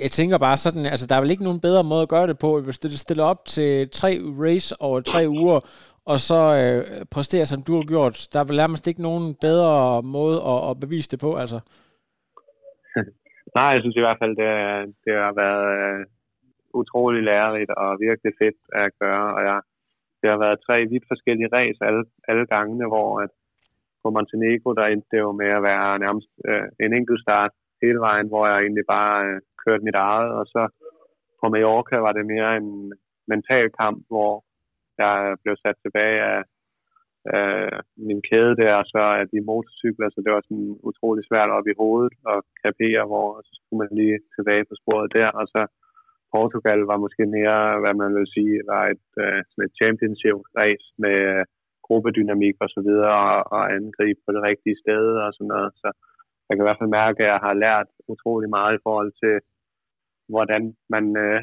Jeg tænker bare sådan, altså der er vel ikke nogen bedre måde at gøre det på, hvis det stiller op til tre race over tre uger, og så øh, præstere, som du har gjort. Der er vel nærmest ikke nogen bedre måde at, at bevise det på, altså. <laughs> Nej, jeg synes i hvert fald, det, det har været øh, utrolig lærerigt og virkelig fedt at gøre. Og jeg, det har været tre vidt forskellige ræs alle, alle gangene, hvor at på Montenegro, der endte det jo med at være nærmest øh, en enkelt start hele vejen, hvor jeg egentlig bare øh, kørte mit eget. Og så på Mallorca var det mere en mental kamp, hvor jeg blev sat tilbage af øh, min kæde der, og så er de motorcykler, så det var sådan utrolig svært op i hovedet at kapere, hvor så skulle man lige tilbage på sporet der, og så Portugal var måske mere, hvad man vil sige, var et, øh, et championship race med øh, gruppedynamik og så videre, og, og angribe på det rigtige sted og sådan noget, så jeg kan i hvert fald mærke, at jeg har lært utrolig meget i forhold til, hvordan man øh,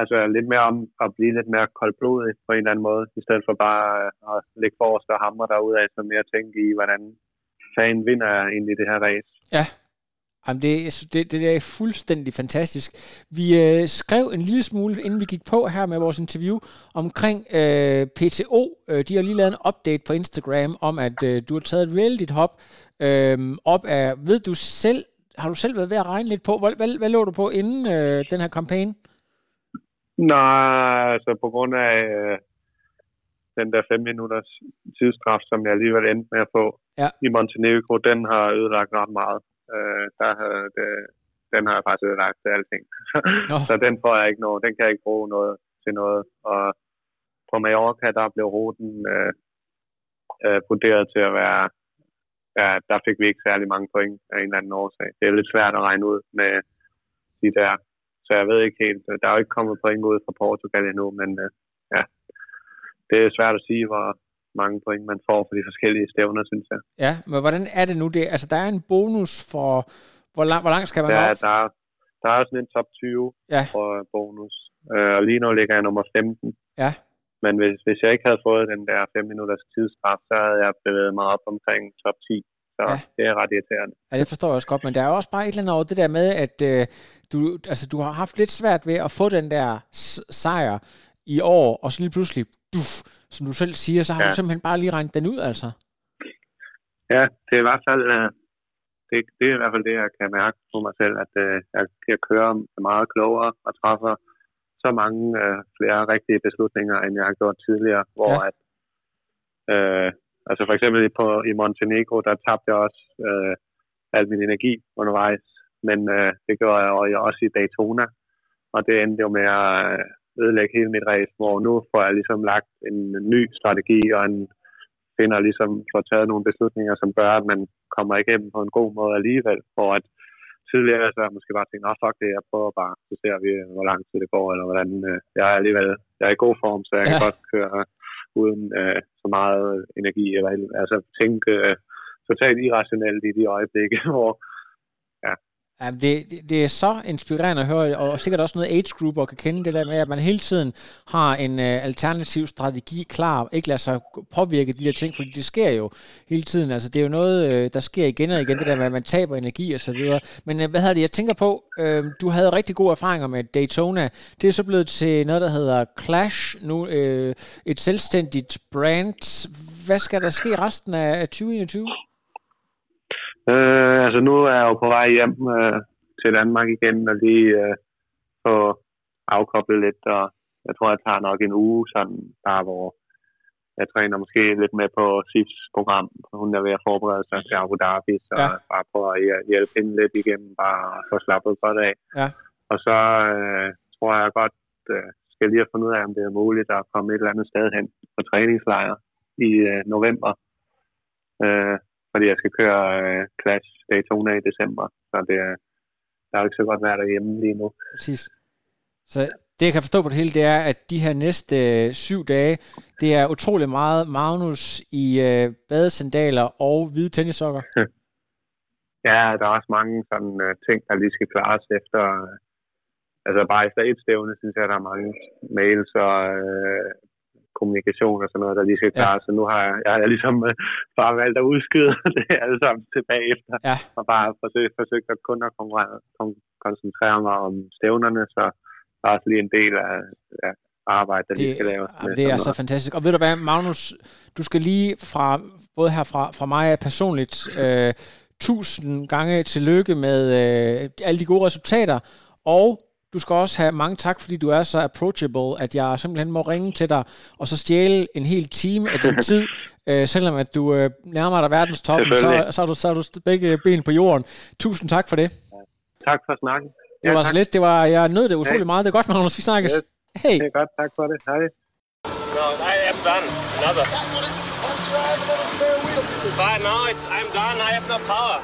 altså lidt mere om at blive lidt mere koldblodig på en eller anden måde, i stedet for bare øh, at lægge forrest og hamre derude af, så mere tænke i, hvordan fan vinder egentlig det her race. Ja, Jamen det, det, det er fuldstændig fantastisk. Vi øh, skrev en lille smule, inden vi gik på her med vores interview, omkring øh, PTO. Øh, de har lige lavet en update på Instagram om, at øh, du har taget et reality hop øh, op af, ved du selv, har du selv været ved at regne lidt på, hvad, hvad, hvad lå du på inden øh, den her kampagne? Nej, altså på grund af øh, den der fem minutters tidsstraf, som jeg alligevel endte med at få ja. i Montenegro, den har ødelagt ret meget. Øh, der havde det, den har jeg faktisk ødelagt til alting. <laughs> så den får jeg ikke noget, den kan jeg ikke bruge noget til noget. Og på Mallorca, der blev ruten øh, øh, vurderet til at være, ja, der fik vi ikke særlig mange point af en eller anden årsag. Det er lidt svært at regne ud med de der så jeg ved ikke helt. Der er jo ikke kommet point ud fra Portugal endnu, men øh, ja, det er svært at sige, hvor mange point man får for de forskellige stævner, synes jeg. Ja, men hvordan er det nu? Det, altså, der er en bonus for... Hvor, lang, hvor langt skal man ja, op? Der er, der er sådan en top 20 ja. for bonus. Øh, og lige nu ligger jeg nummer 15. Ja. Men hvis, hvis jeg ikke havde fået den der 5 minutters tidsstraf, så havde jeg bevæget mig op omkring top 10. Så ja. det er ret irriterende. Ja, det forstår jeg også godt, men der er også bare et eller andet over det der med, at øh, du, altså, du har haft lidt svært ved at få den der sejr i år, og så lige pludselig, duf, som du selv siger, så har ja. du simpelthen bare lige regnet den ud, altså. Ja, det er i hvert fald, øh, det, det er i hvert fald det, jeg kan mærke på mig selv, at øh, jeg, jeg kører meget klogere og træffer så mange øh, flere rigtige beslutninger, end jeg har gjort tidligere, hvor ja. at, øh, altså for eksempel på, i Montenegro, der tabte jeg også øh, al min energi undervejs, men øh, det gjorde jeg også i Daytona, og det endte jo med at øh, ødelægge hele mit race, hvor nu får jeg ligesom lagt en ny strategi og en finder ligesom får taget nogle beslutninger, som gør, at man kommer igennem på en god måde alligevel, hvor at tidligere så måske bare tænkt, oh, fuck det, jeg prøver bare, så ser vi, hvor lang tid det går, eller hvordan øh, jeg er alligevel, jeg er i god form, så jeg ja. kan godt køre uden øh, så meget energi, eller altså tænke øh, totalt irrationelt i de øjeblikke, <laughs> hvor Ja, det, det, det er så inspirerende at høre, og sikkert også noget age group og kan kende det der med, at man hele tiden har en uh, alternativ strategi klar, ikke lader sig påvirke de der ting, fordi det sker jo hele tiden. Altså, det er jo noget, øh, der sker igen og igen, det der med, at man taber energi og så videre. Men uh, hvad hedder det, jeg tænker på, uh, du havde rigtig gode erfaringer med Daytona. Det er så blevet til noget, der hedder Clash, nu uh, et selvstændigt brand. Hvad skal der ske resten af 2021? Øh, altså nu er jeg jo på vej hjem øh, til Danmark igen, og lige øh, få afkoblet lidt, og jeg tror, jeg tager nok en uge, sådan bare hvor jeg træner måske lidt med på SIFs program. Hun er ved at forberede sig til Abu Dhabi, så ja. bare på at hjælpe hende lidt igennem, bare få slappet godt af. Ja. Og så øh, tror jeg godt, øh, skal lige have fundet ud af, om det er muligt at komme et eller andet sted hen på træningslejr i øh, november. Øh, fordi jeg skal køre øh, Clash Daytona i december. Så det, der er jo ikke så godt være derhjemme lige nu. Præcis. Så det, jeg kan forstå på det hele, det er, at de her næste øh, syv dage, det er utrolig meget Magnus i øh, badesandaler og hvide tennissokker. <laughs> ja, der er også mange sådan øh, ting, der lige skal klares efter... Øh, altså bare efter et stævne, synes jeg, der er mange mails og øh, kommunikation og sådan noget, der lige skal klare. Ja. Så nu har jeg, jeg har ligesom øh, bare valgt at udskyde <laughs> det alle sammen tilbage efter. Ja. Og bare forsøgt, forsøgt at kun at koncentrere mig om stævnerne, så også lige en del af, af arbejde, der det, lige skal lave. Det er så fantastisk. Og ved du hvad, Magnus, du skal lige fra, både her fra, fra mig personligt, øh, tusind gange tillykke med øh, alle de gode resultater, og du skal også have mange tak, fordi du er så approachable, at jeg simpelthen må ringe til dig, og så stjæle en hel time af din <laughs> tid, øh, selvom at du øh, nærmer dig verdens top, så, så, er du, så er du begge ben på jorden. Tusind tak for det. Tak for snakken. Det var ja, så lidt. Det var, jeg nød det utrolig hey. meget. Det er godt, Magnus. Vi snakkes. Yes. Hey. Det er godt. Tak for det. Hej. No, I am done. Another. But now it's, I'm done. I have no power.